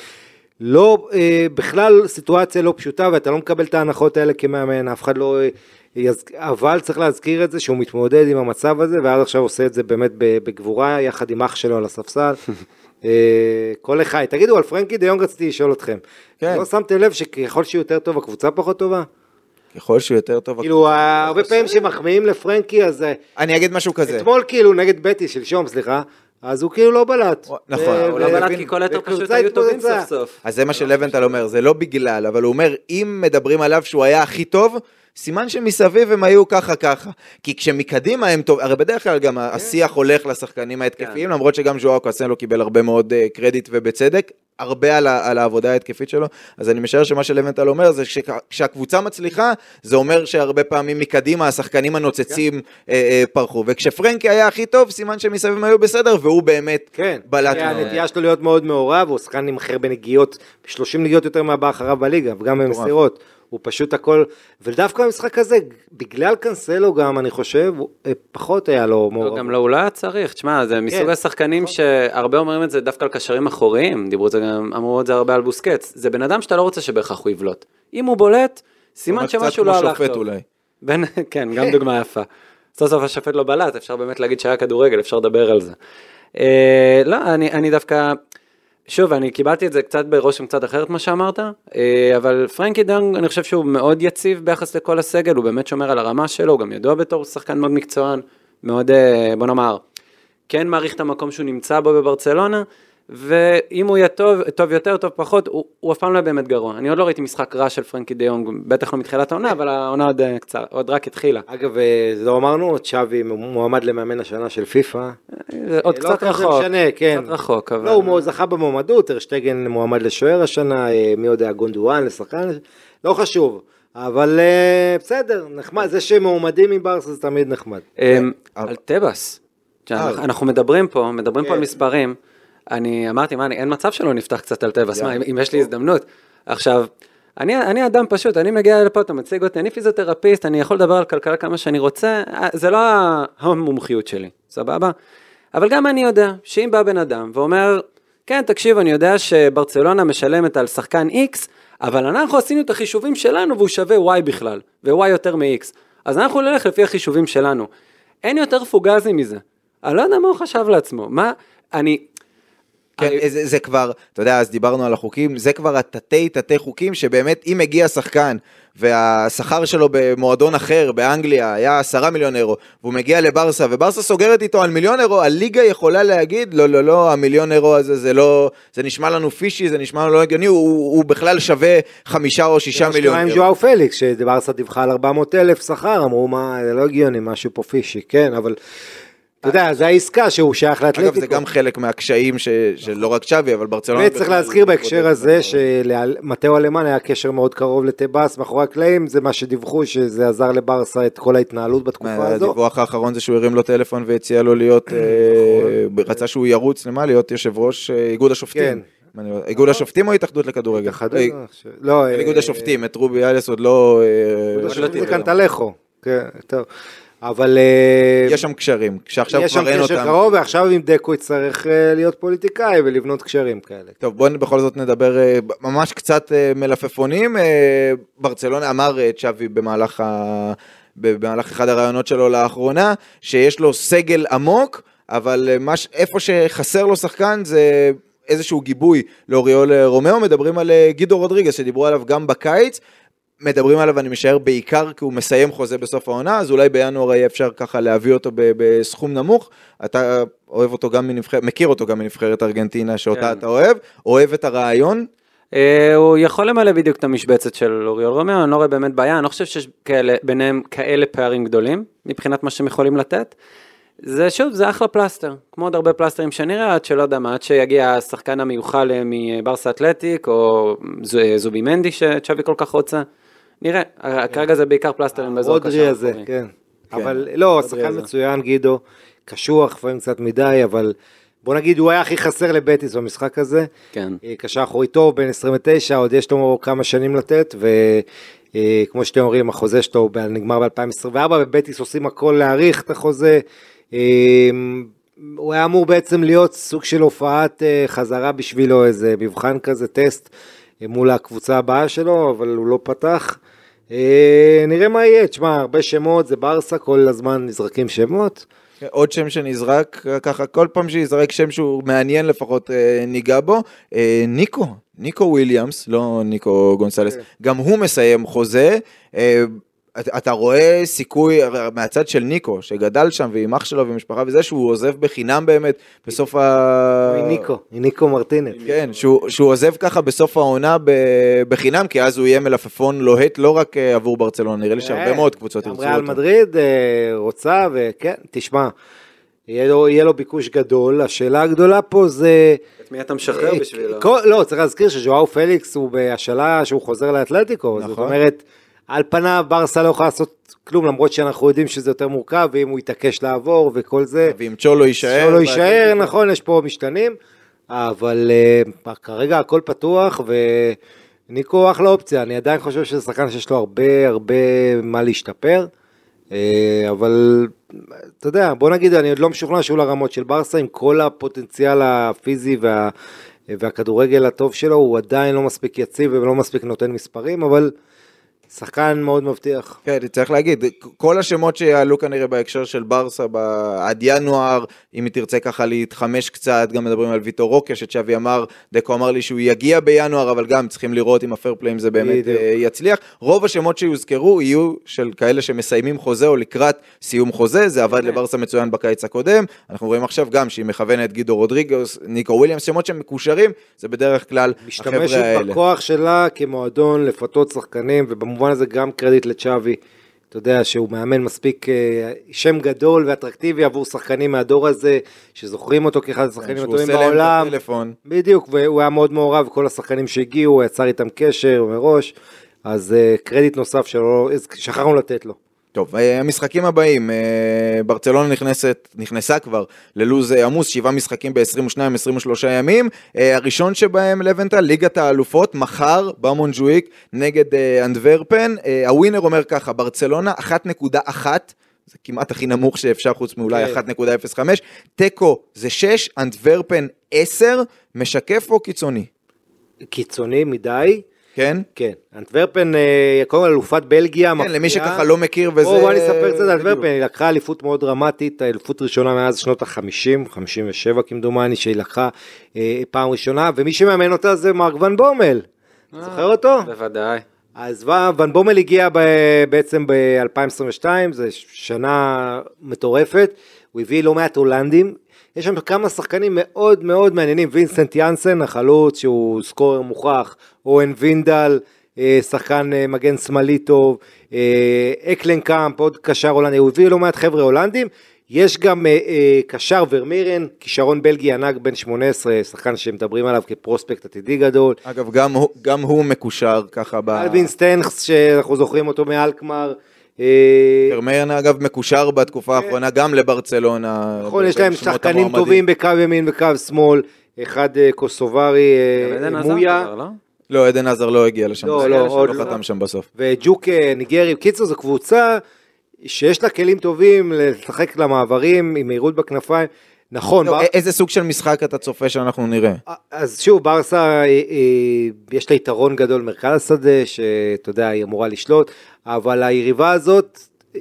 לא, אה, בכלל סיטואציה לא פשוטה, ואתה לא מקבל את ההנחות האלה כמאמן, אף אחד לא... אה, יז... אבל צריך להזכיר את זה שהוא מתמודד עם המצב הזה, ועד עכשיו עושה את זה באמת בגבורה, יחד עם אח שלו על הספסל. אה, כל אחד, תגידו, על פרנקי דיונג רציתי לשאול אתכם.
כן.
לא שמתם לב שככל שהוא יותר טוב, הקבוצה פחות טובה?
ככל שהוא יותר טוב.
כאילו, הרבה פעמים שמחמיאים לפרנקי, אז... אה,
אני אגיד משהו כזה.
אתמול כאילו נגד בטי, שלשום, סליחה, אז הוא כאילו לא בלט.
נכון,
הוא לא בלט כי כל היתר פשוט היו טובים. סוף סוף.
אז זה מה שלבנטל אומר, זה לא בגלל, אבל הוא אומר, אם מדברים עליו שהוא היה הכי טוב, סימן שמסביב הם היו ככה ככה. כי כשמקדימה הם טוב, הרי בדרך כלל גם השיח הולך לשחקנים ההתקפיים, למרות שגם ז'ואר קוסלו קיבל הרבה מאוד אה, קרדיט ובצדק, הרבה על, ה- על העבודה ההתקפית שלו, אז אני משער שמה שלבנטל אומר זה שכשהקבוצה מצליחה, זה אומר שהרבה פעמים מקדימה השחקנים הנוצצים אה, אה, פרחו, וכשפרנקי היה הכי טוב, סימן שמסביב הם היו בסדר, והוא באמת
כן,
בלט מאוד.
הנטייה שלו להיות מאוד מעורב, הוא שחקן עם הכי הרבה נגיעות, 30 נגיעות יותר מהבא אחריו בליגה, וגם במסירות. הוא פשוט הכל, ודווקא במשחק הזה, בגלל קנסלו גם, אני חושב, הוא- אה, פחות היה לו מעורב.
גם לא, הוא לא היה צריך, תשמע, זה מסוג
כן,
השחקנים שהרבה אומרים את זה דווקא על קשרים אחוריים, דיברו את זה גם, אמרו את זה הרבה על בוסקץ, זה בן אדם שאתה לא רוצה שבהכרח הוא יבלוט. אם הוא בולט, סימן שמשהו לא הלך טוב.
אולי.
בין, כן, גם דוגמה יפה. סוף סוף השופט לא בלט, אפשר באמת להגיד שהיה כדורגל, אפשר לדבר על זה. אה, לא, אני, אני דווקא, שוב, אני קיבלתי את זה קצת ברושם קצת אחרת מה שאמרת, אה, אבל פרנקי דנג, אני חושב שהוא מאוד יציב ביחס לכל הסגל, הוא באמת שומר על הרמה שלו, הוא גם ידוע בתור שחקן מאוד מקצוען, מאוד, אה, בוא נאמר, כן מעריך את המקום שהוא נמצא בו בברצלונה, ואם הוא יהיה טוב, טוב יותר, טוב פחות, הוא, הוא אף פעם לא באמת גרוע. אני עוד לא ראיתי משחק רע של פרנקי דיונג, בטח לא מתחילת העונה, אבל העונה עוד אה, קצר, עוד רק התחילה.
אגב, אה, לא אמרנו, צ'אבי מועמד למאמן השנה של פיפא.
זה עוד
לא
קצת
כזה
רחוק,
משנה, כן.
קצת רחוק, אבל...
לא, הוא זכה במועמדות, ארשטגן מועמד לשוער השנה, אה, מי יודע, גונדואן לשחקן, לא חשוב. אבל אה, בסדר, נחמד, זה שמועמדים מברסה זה תמיד נחמד.
אבל-
על טבעס,
אה.
אנחנו מדברים פה, מדברים פה על
כן.
מספרים, אני אמרתי, מה, אני- אין מצב שלא נפתח קצת על טבעס, מה, אם אם יש לי הזדמנות. עכשיו, אני, אני אדם פשוט, אני מגיע לפה, אתה מציג אותי, אני פיזיותרפיסט, אני יכול לדבר על כלכלה כמה שאני רוצה, אה, זה לא המומחיות שלי, סבבה? אבל גם אני יודע שאם בא בן אדם ואומר, כן, תקשיב, אני יודע שברצלונה משלמת על שחקן X, אבל אנחנו עשינו את החישובים שלנו והוא שווה Y בכלל, ו-Y יותר מ-X. אז אנחנו נלך לפי החישובים שלנו. אין יותר פוגזי מזה. אני לא יודע מה הוא חשב לעצמו. מה, אני...
כן,
אני-
זה, זה כבר, אתה יודע, אז דיברנו על החוקים, זה כבר התתי תתי חוקים שבאמת אם מגיע שחקן והשכר שלו במועדון אחר באנגליה היה עשרה מיליון אירו והוא מגיע לברסה וברסה סוגרת איתו על מיליון אירו, הליגה יכולה להגיד לא לא לא המיליון אירו הזה זה לא, זה נשמע לנו פישי, זה נשמע לנו לא הגיוני, הוא, הוא בכלל שווה חמישה או שישה מיליון
עם
אירו.
ז'ואר פליקס, שברסה דיווחה על 400 אלף שכר, אמרו מה, זה לא הגיוני, משהו פה פישי, כן, אבל אתה יודע, זה העסקה שהוא שייך לאתלטיקו.
אגב זה גם חלק מהקשיים ש, שלא רק שווי אבל ברצלונה.
וצריך להזכיר בהקשר הזה. שלמטאו אלמן היה קשר מאוד קרוב לטבאס מאחורי הקלעים, זה מה שדיווחו שזה עזר לברסה את כל ההתנהלות בתקופה הזו.
הדיווח האחרון זה שהוא הרים לו טלפון והציע לו להיות, אה, רצה שהוא ירוץ למה? להיות יושב ראש אה, איגוד השופטים.
כן.
לא- איגוד השופטים או התאחדות לכדורגל? אה,
לא,
איגוד השופטים, את רובי אליס עוד לא...
איגוד
לא
השופטים זה
דיבר.
קנטלחו, כן, טוב. אבל אה,
יש שם קשרים, שעכשיו
יש שם
כבר אין
קשר
אותם.
קרוב, ועכשיו עם דקו יצטרך אה, להיות פוליטיקאי ולבנות קשרים כאלה.
טוב, בואו בכל זאת נדבר אה, ממש קצת מלפפונים. ברצלונה אמר צ'אבי במהלך, ה... במהלך אחד הראיונות שלו לאחרונה, שיש לו סגל עמוק, אבל אה, מה ש... איפה שחסר לו שחקן זה איזשהו גיבוי לאוריול רומאו, מדברים על גידו רודריגס שדיברו עליו גם בקיץ. מדברים עליו, אני משער, בעיקר כי הוא מסיים חוזה בסוף העונה, אז אולי בינואר יהיה אפשר ככה להביא אותו בסכום נמוך. אתה אוהב אותו גם מנבחרת, מכיר אותו גם מנבחרת ארגנטינה, שאותה
כן.
אתה אוהב, אוהב את הרעיון.
אה, הוא יכול למלא בדיוק את המשבצת של אוריול רומאו, אני לא רואה באמת בעיה, אני לא חושב שיש כאלה, ביניהם כאלה פערים גדולים, מבחינת מה שהם יכולים לתת. זה שוב, זה אחלה פלסטר, כמו עוד הרבה פלסטרים שנראה, עד שלא יודע מה, עד שיגיע השחקן המיוחל אה, מברסה אתלטיק, או ז- זובי מנדי שצ'אבי כל כך רוצה. נראה, אה, כרגע זה בעיקר פלסטרים באזור
רודרי
קשר
הזה,
אחורי.
כן.
כן.
אבל לא,
רודרי
שחקן
הזה.
מצוין, גידו, קשוח, לפעמים קצת מדי, אבל בוא נגיד, הוא היה הכי חסר לבטיס במשחק הזה.
כן.
אה, קשר אחורי טוב, בן 29, עוד יש לו כמה שנים לתת, וכמו שאתם אומרים, החוזה שלו נגמר ב-2024, ובטיס עושים הכל להאריך את החוזה. אה, הוא היה אמור בעצם להיות סוג של הופעת אה, חזרה בשבילו, איזה מבחן כזה, טסט, אה, מול הקבוצה הבאה שלו, אבל הוא לא פתח. אה, נראה מה יהיה, תשמע, הרבה שמות, זה ברסה, כל הזמן נזרקים שמות.
עוד שם שנזרק, ככה כל פעם שיזרק שם שהוא מעניין לפחות אה, ניגע בו, אה, ניקו, ניקו וויליאמס, לא ניקו גונסלס, גם הוא מסיים חוזה. אה, אתה- אתה רואה סיכוי מהצד של ניקו, שגדל שם ועם אח שלו ומשפחה וזה, שהוא עוזב בחינם באמת בסוף ה...
ניקו, ניקו מרטינס.
כן, שהוא, שהוא עוזב ככה בסוף העונה ב- בחינם, כי אז הוא יהיה מלפפון לוהט לא רק אה, עבור ברצלונה, נראה לי שהרבה
כן,
מאוד קבוצות
גם
ירצו
ריאל
אותו.
מדריד אה, רוצה, וכן, תשמע, יהיה לו, יהיה לו ביקוש גדול, השאלה הגדולה פה זה...
את מי אתה משחרר
אה,
בשבילו?
לא, צריך להזכיר שז'ואאו פליקס הוא בהשאלה שהוא חוזר לאתלטיקו, זאת
נכון.
אומרת, על פניו ברסה לא יכולה לעשות כלום, למרות שאנחנו יודעים שזה יותר מורכב, ואם הוא יתעקש לעבור וכל זה,
ואם צ'ולו יישאר...
שלא יישאר, נכון, יש פה משתנים, אבל uh, כרגע הכל פתוח, וניקו אחלה אופציה, אני עדיין חושב שזה שחקן שיש לו הרבה הרבה מה להשתפר, uh, אבל אתה יודע, בוא נגיד, אני עוד לא משוכנע שהוא לרמות של ברסה, עם כל הפוטנציאל הפיזי וה, והכדורגל הטוב שלו, הוא עדיין לא מספיק יציב ולא מספיק נותן מספרים, אבל שחקן מאוד מבטיח.
כן, צריך להגיד, כל השמות שיעלו כנראה בהקשר של ברסה ב... עד ינואר, אם היא תרצה ככה להתחמש קצת, גם מדברים על ויטור רוקה, שצ'אבי אמר, דקו אמר לי שהוא יגיע בינואר, אבל גם צריכים לראות אם הפייר פליי אם זה באמת
בדיוק.
אה, יצליח. רוב השמות שיוזכרו יהיו של כאלה שמסיימים חוזה או לקראת סיום חוזה, זה עבד לברסה מצוין בקיץ הקודם, אנחנו רואים עכשיו גם שהיא מכוונת גידו רודריגוס, ניקו וויליאמס, שמות שהם מקושרים, זה בדרך כלל החבר'ה
משתמשת
האלה.
בכוח שלה כמועדון לפתות שחקנים, ובמובן הזה גם קרדיט לצ'אבי. אתה יודע שהוא מאמן מספיק אה, שם גדול ואטרקטיבי עבור שחקנים מהדור הזה, שזוכרים אותו כאחד השחקנים
כן, שהוא
הטובים
עושה להם את
בעולם.
הטלפון.
בדיוק, והוא היה מאוד מעורב, כל השחקנים שהגיעו, הוא יצר איתם קשר מראש, אז אה, קרדיט נוסף שלא, שכחנו לתת לו.
טוב, אה, המשחקים הבאים, אה, ברצלונה נכנסת, נכנסה כבר ללוז אה, עמוס, שבעה משחקים ב-22-23 ימים. הראשון שבהם לבנטל, ליגת האלופות, מחר במונג'וויק נגד אנדוורפן. הווינר אומר ככה, ברצלונה 1.1. זה כמעט הכי נמוך שאפשר חוץ מאולי
כן.
1.05, תיקו זה 6, אנטוורפן 10, משקף או קיצוני?
קיצוני מדי.
כן?
כן, אנטוורפן, אה, קודם כל אלופת בלגיה.
כן, למי
מפתיעה.
שככה לא מכיר וזה...
בואו בוא אני אספר קצת על. אנטוורפן, היא לקחה אליפות מאוד דרמטית, האליפות ראשונה מאז שנות ה-50, 57 כמדומני, שהיא לקחה אה, פעם ראשונה, ומי שמאמן אותה זה מרק ון בומל. זוכר אותו?
בוודאי.
אז ון בומל הגיע ב- בעצם ב-2022, זו שנה מטורפת, הוא הביא לא מעט הולנדים, יש שם כמה שחקנים מאוד מאוד מעניינים, וינסנט יאנסן, החלוץ שהוא סקורר מוכח, אוואן ויינדל, אה, שחקן אה, מגן שמאלי טוב, אה, אקלנקאמפ, עוד קשר הולנדי, הוא הביא לא מעט חבר'ה הולנדים, יש גם קשר ורמירן, כישרון בלגי ענק בן 18, שחקן שמדברים עליו כ prospect עתידי גדול,
אגב, גם הוא, גם הוא מקושר ככה ב...
אלווין סטנכס שאנחנו זוכרים אותו מאלקמר. אה,
ורמירן אגב מקושר בתקופה האחרונה גם לברצלונה.
נכון, יש להם שחקנים. טובים בקו ימין וקו שמאל, אחד אה, קוסוברי, אה, מויה,
לא?
לא, עדן עזר לא הגיע לשם.
לא,
בסוף.
לא, עוד
לא
לא.
חתם שם בסוף.
וג'וק אה, ניגרי. בקיצור, זו קבוצה שיש לה כלים טובים לשחק למעברים עם מהירות בכנפיים. נכון,
לא,
בר-
איזה סוג של משחק אתה צופה שאנחנו נראה?
אז שוב, ברסה, אה, אה, יש לה יתרון גדול מרכז השדה, שאתה יודע, היא אמורה לשלוט, אבל היריבה הזאת, אה,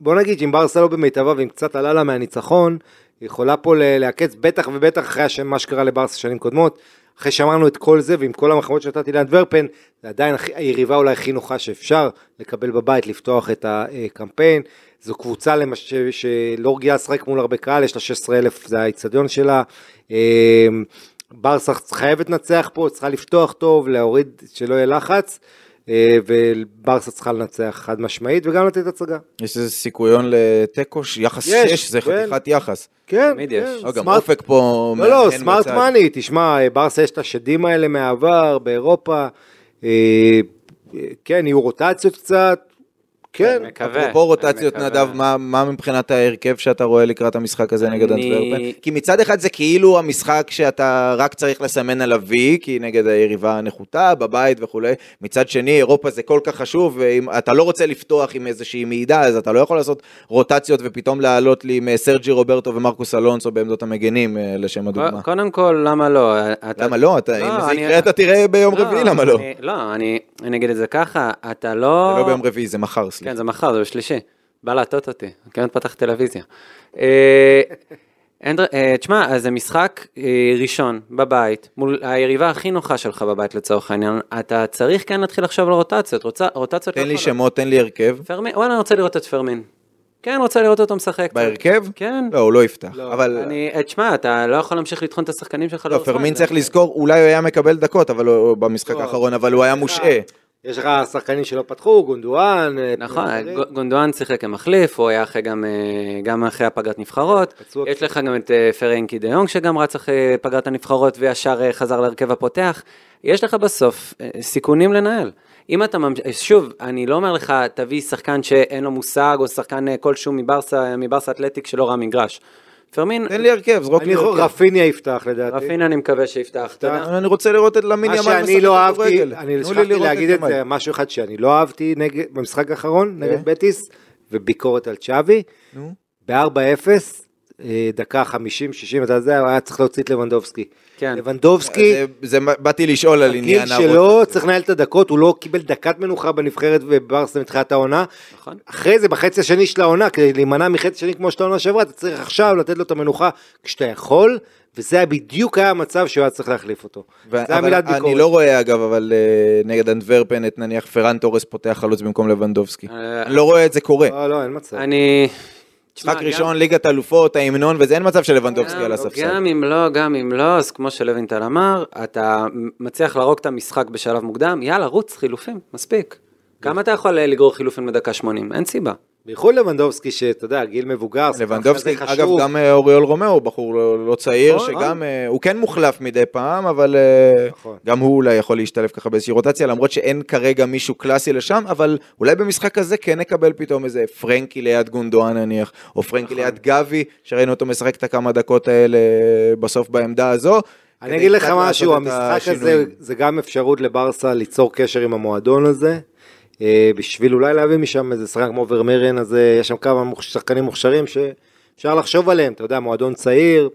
בוא נגיד שאם ברסה לא במיטבה ועם קצת עלה לה מהניצחון, היא יכולה פה לעקץ, בטח ובטח אחרי מה שקרה לברסה שנים קודמות, אחרי שאמרנו את כל זה ועם כל המחמאות שנתתי לאנטוורפן, זה עדיין היריבה אולי הכי נוחה שאפשר לקבל בבית, לפתוח את הקמפיין. זו קבוצה למש... שלא רגילה לשחק מול הרבה קהל, יש לה 16 אלף, זה האיצטדיון שלה. אה, ברסה חייבת לנצח פה, צריכה לפתוח טוב, להוריד, שלא יהיה לחץ, אה, וברסה צריכה לנצח חד משמעית, וגם לתת הצגה.
יש איזה סיכויון לתיקו? יחס
יש,
6 זה
כן.
חתיכת יחס.
כן,
תמיד יש.
אה, גם
סמארט-
אופק פה
לא, לא, סמארט. מאני, תשמע, ברסה יש את השדים האלה מהעבר, באירופה, אה, אה, כן, יהיו רוטציות קצת, כן,
מקווה.
אפרופו רוטציות
מקווה.
נדב, מה, מה מבחינת ההרכב שאתה רואה לקראת המשחק הזה נגד
אני-
אנטוורפן? כי מצד אחד זה כאילו המשחק שאתה רק צריך לסמן עליו וי, כי נגד היריבה הנחותה, בבית וכולי. מצד שני, אירופה זה כל כך חשוב, ואם אתה לא רוצה לפתוח עם איזושהי מעידה, אז אתה לא יכול לעשות רוטציות ופתאום לעלות לי עם אה, סרג'י רוברטו ומרקוס אלונסו בעמדות המגנים, אה, לשם הדוגמה.
קודם כל, למה לא? אתה-
למה לא? אתה, אם זה
אני-
יקרה אתה תראה ביום רביעי, למה לא?
אני- לא, אני אני אגיד את זה ככה, אתה
זה
לא...
לא ביום רביעי, זה מחר, סליחה.
כן, זה מחר, זה בשלישי. בא להטות אותי, כמעט פתח טלוויזיה. אה, אה, תשמע, אז זה משחק אה, ראשון בבית, מול היריבה הכי נוחה שלך בבית לצורך העניין, אתה צריך כן להתחיל לחשוב על רוטציות, רוטציות... לא
תן לי
יכולות.
שמות, תן לי הרכב.
פרמין, וואלה, אני רוצה לראות את פרמין. כן, רוצה לראות אותו משחק.
בהרכב?
כן.
לא, הוא לא יפתח.
לא.
אבל
אני, תשמע, אתה לא יכול להמשיך לטחון את השחקנים שלך.
לא, פרמין צריך לזכור, אולי הוא היה מקבל דקות, אבל הוא במשחק
לא.
האחרון, אבל הוא היה מושעה.
יש לך שחקנים שלא פתחו, גונדואן, אה,
נכון. ג- גונדואן שיחק כמחליף, הוא היה אחרי גם, אה, גם אחרי פגרת נבחרות. יש לך גם את אה, פרנקי דה יונג שגם רץ אחרי פגרת הנבחרות וישר אה, חזר להרכב הפותח. יש לך בסוף אה, סיכונים לנהל. אם אתה ממש... שוב, אני לא אומר לך, תביא שחקן שאין לו מושג, או שחקן אה, כלשהו מברסה, מברסה אתלטיק שלא ראה מגרש. פרמין,
תן לי הרכב, זרוק לי הרכב.
רפיניה יפתח לדעתי.
רפינה אני מקווה שיפתח.
אני רוצה לראות את למין
מה
ימל
שאני
משחק
לא אהבתי,
כדורגל.
אני שכחתי להגיד את. זה, משהו אחד שאני לא אהבתי במשחק האחרון. נגד בטיס, וביקורת על צ'אבי,
נו.
ב-4-0, אה, דקה 50-60, אתה יודע, היה צריך להוציא את לבנדובסקי.
כן.
לבנדובסקי,
זה- זה באתי לשאול על
הגיל
עניין
שלו
הרוטציה.
צריך לנהל את הדקות, הוא לא קיבל דקת מנוחה בנבחרת וברסה מתחילת העונה.
נכון.
אחרי זה, בחצי השני של העונה, כדי להימנע מחצי שני כמו של העונה שעברה, אתה צריך עכשיו לתת לו את המנוחה כשאתה יכול, וזה היה בדיוק היה המצב שהוא היה צריך להחליף אותו.
ו-
זה מילת ביקורת.
אני לא רואה אגב, אבל אה, נגד אנטוורפן את נניח פרן תורס פותח חלוץ במקום לבנדובסקי.
אה,
אני לא רואה את זה קורה.
לא, לא, אין מצב.
אני...
משחק ראשון, ליגת אלופות, ההמנון, וזה אין מצב שלבנדובסקי על הספסל.
גם אם לא, גם אם לא, אז כמו שלוינטל אמר, אתה מצליח להרוג את המשחק בשלב מוקדם, יאללה, רוץ, חילופים, מספיק. כמה אתה יכול אה, לגרור חילופים בדקה 80? אין סיבה.
בייחוד לבנדובסקי, שאתה יודע, גיל מבוגר,
לבנדובסקי, אגב. גם אה, אוריול רומאו הוא בחור לא, לא צעיר,
נכון,
שגם, אה, הוא כן מוחלף מדי פעם, אבל אה,
נכון.
גם הוא אולי יכול להשתלב ככה באיזושהי רוטציה, למרות שאין כרגע מישהו קלאסי לשם, אבל אולי במשחק הזה כן נקבל פתאום איזה פרנקי ליד גונדואן נניח, או פרנקי
נכון.
ליד גבי, שראינו אותו משחק את הכמה דקות האלה בסוף בעמדה הזו.
אני אגיד לך משהו, המשחק הזה. זה גם אפשרות לברסה ליצור קשר עם המועדון הזה, בשביל אולי להביא משם איזה שחקן כמו ורמרן הזה, יש שם כמה שחקנים מוכשרים שאפשר לחשוב עליהם, אתה יודע, מועדון צעיר.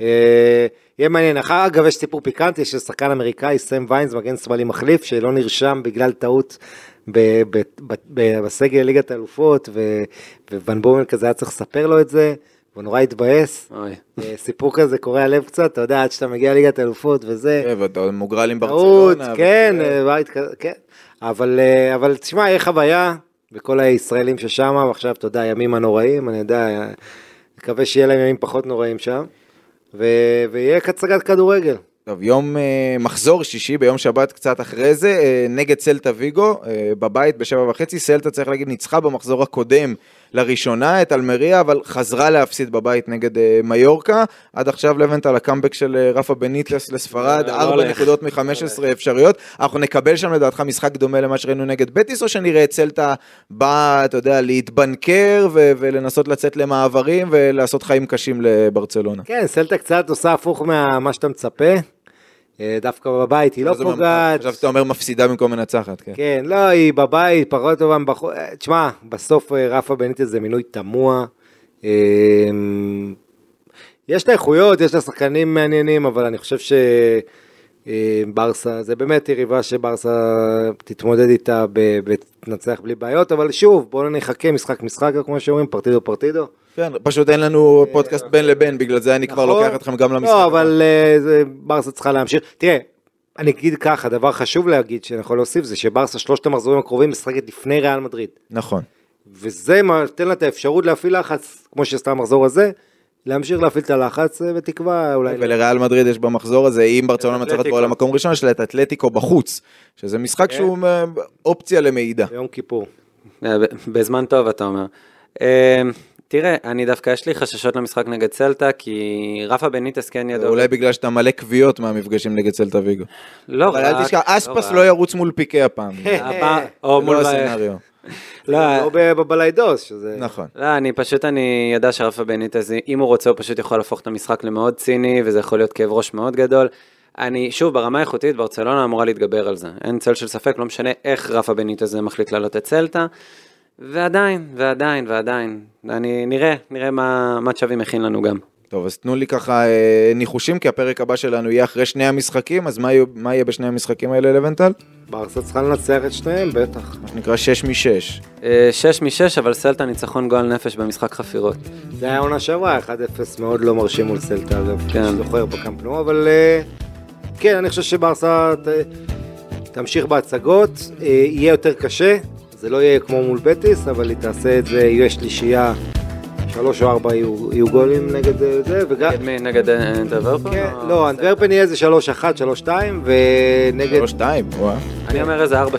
אה, יהיה מעניין, אחר אגב יש סיפור פיקנטי של שחקן אמריקאי, סם ויינס, מגן שמאלי מחליף, שלא נרשם בגלל טעות ב- ב- ב- ב- בסגל ליגת האלופות, ו- וואן בומל כזה היה צריך לספר לו את זה, והוא נורא התבאס. אה, סיפור כזה קורע לב קצת, אתה יודע, עד שאתה מגיע ליגת האלופות וזה.
כן, ואתה מוגרל עם
טעות,
ברצלונה.
כן. אה, כזה, כן. אבל, אה, אבל תשמע, יהיה חוויה, וכל הישראלים ששם, ועכשיו, אתה יודע, הימים הנוראים, אני יודע, מקווה שיהיה להם ימים פחות נוראים שם, ו- ויהיה הצגת כדורגל.
טוב, יום אה, מחזור שישי ביום שבת קצת אחרי זה, אה, נגד סלטה ויגו, אה, בבית בשבע וחצי, סלטה צריך להגיד ניצחה במחזור הקודם לראשונה את אלמריה, אבל חזרה להפסיד בבית נגד אה, מיורקה. עד עכשיו לבנטל הקאמבק של אה, רפה בניטס לספרד,
לא
ארבע
הולך.
נקודות מ-15 אפשריות. אנחנו נקבל שם לדעתך משחק דומה למה שראינו נגד בטיס, או שנראה את סלטה בא, אתה יודע, להתבנקר ו- ולנסות לצאת למעברים ולעשות חיים קשים לברצלונה.
כן, סלטה קצת עושה הפוך ממה שאתה מצפה, דווקא בבית היא לא פוגעת.
עכשיו אתה אומר מפסידה במקום מנצחת, כן.
כן, לא, היא בבית, פחות טובה מבחוץ. אה, תשמע, בסוף אה, רפה בניטס זה מינוי תמוה. אה, יש לה איכויות, יש לה שחקנים מעניינים, אבל אני חושב שברסה, זה באמת יריבה שברסה תתמודד איתה ותנצח בלי בעיות, אבל שוב, בואו נחכה משחק משחק, כמו שאומרים, פרטידו פרטידו.
כן, פשוט אין לנו פודקאסט בין לבין, בגלל זה אני כבר
נכון.
לוקח אתכם גם למשחק.
לא, אבל אה, זה- ברסה צריכה להמשיך. תראה, אני אגיד ככה, דבר חשוב להגיד שאני יכול להוסיף, זה שברסה שלושת המחזורים הקרובים משחקת לפני ריאל מדריד.
נכון.
וזה מה- נותן לה את האפשרות להפעיל לחץ, כמו שעשתה המחזור הזה, להמשיך להפעיל את הלחץ, אה, בתקווה אולי...
ולריאל מדריד יש במחזור הזה, אם ברצלונה מצליחת. לבוא למקום ראשון, יש לה את אתלטיקו בחוץ, שזה משחק
כן.
שהוא אה, אופציה למידע.
ביום כיפור.
אה, בזמן טוב אתה אומר. אה, תראה, אני דווקא יש לי חששות למשחק נגד סלטה, כי רפה בניטס כן ידוע.
אולי בגלל שאתה מלא קביעות מהמפגשים נגד סלטה ויגו.
לא
אבל אל
רק,
תשכח, אספס
רק.
לא ירוץ מול פיקי הפעם.
או
זה
מול...
לא הסצנריו.
לא,
לא בבליידוס, שזה...
נכון.
לא, אני פשוט, אני יודע שרפה בניטז, אם הוא רוצה, הוא פשוט יכול להפוך את המשחק למאוד ציני, וזה יכול להיות כאב ראש מאוד גדול. אני, שוב, ברמה האיכותית, ברצלונה אמורה להתגבר על זה. אין צל של ספק, לא משנה איך רפה בניטז מחליט לעלות את סלטה. ועדיין, ועדיין, ועדיין. אני, נראה, נראה מה, מה צ'אבי מכין לנו גם.
טוב, אז תנו לי ככה אה, ניחושים, כי הפרק הבא שלנו יהיה אחרי שני המשחקים, אז מה מה יהיה בשני המשחקים האלה, לבנטל?
ברסה צריכה לנצח את שניהם, בטח.
מה שנקרא 6 מ-6.
אה, שש משש, אבל סלטה ניצחון גועל נפש במשחק חפירות.
זה היה עונה שעברה, 1-0 מאוד לא מרשים מול סלטה, אגב,
כן.
כן. זוכר בקמפנו, אבל אה, כן, אני חושב שברסה ת, תמשיך בהצגות, אה, יהיה יותר קשה, זה לא יהיה כמו מול בטיס, אבל היא תעשה את זה, יהיה שלישייה, שלוש או ארבע יהיו, יהיו גולים נגד אה, זה, וגם...
נגד? נגד אה?
כן,
או-
לא, אנטוורפן יהיה איזה שלוש אחת, שלוש שתיים, ונגד...
3-2, וואו.
אני אומר איזה 4-2, 4-1,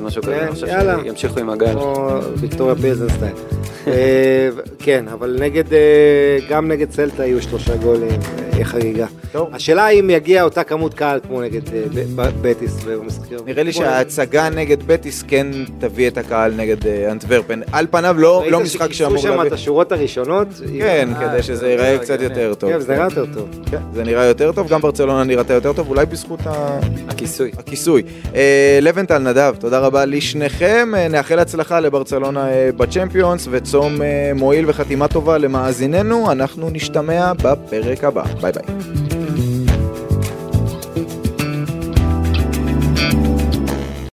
משהו כזה.
כן,
אני חושב. שימשיכו עם הגל.
כמו ויקטוריה פילזנסטיין. אה, כן, אבל נגד, אה, גם נגד סלטה יהיו שלושה גולים, אה, יהיה חגיגה.
טוב.
השאלה אם יגיע אותה כמות קהל כמו נגד ב- ב- בטיס במשחקים.
נראה לי שההצגה נגד בטיס כן תביא את הקהל נגד אנטוורפן. על פניו לא
ראית
לא משחק
שכיסו
שאמור
שם
להביא...
את השורות הראשונות?
כן,
אה,
כדי
זה-
שזה
זה
ייראה קצת. יותר טוב.
כן, זה נראה יותר טוב.
כן, זה נראה יותר טוב, גם ברצלונה נראתה יותר טוב, אולי בזכות ה-
הכיסוי.
הכיסוי. אה, לבנטל, נדב, תודה רבה לשניכם, נאחל הצלחה לברצלונה בצ'מפיונס וצום אה, מועיל וחתימה טובה למאזיננו, אנחנו נשתמע בפרק הבא, ביי ביי.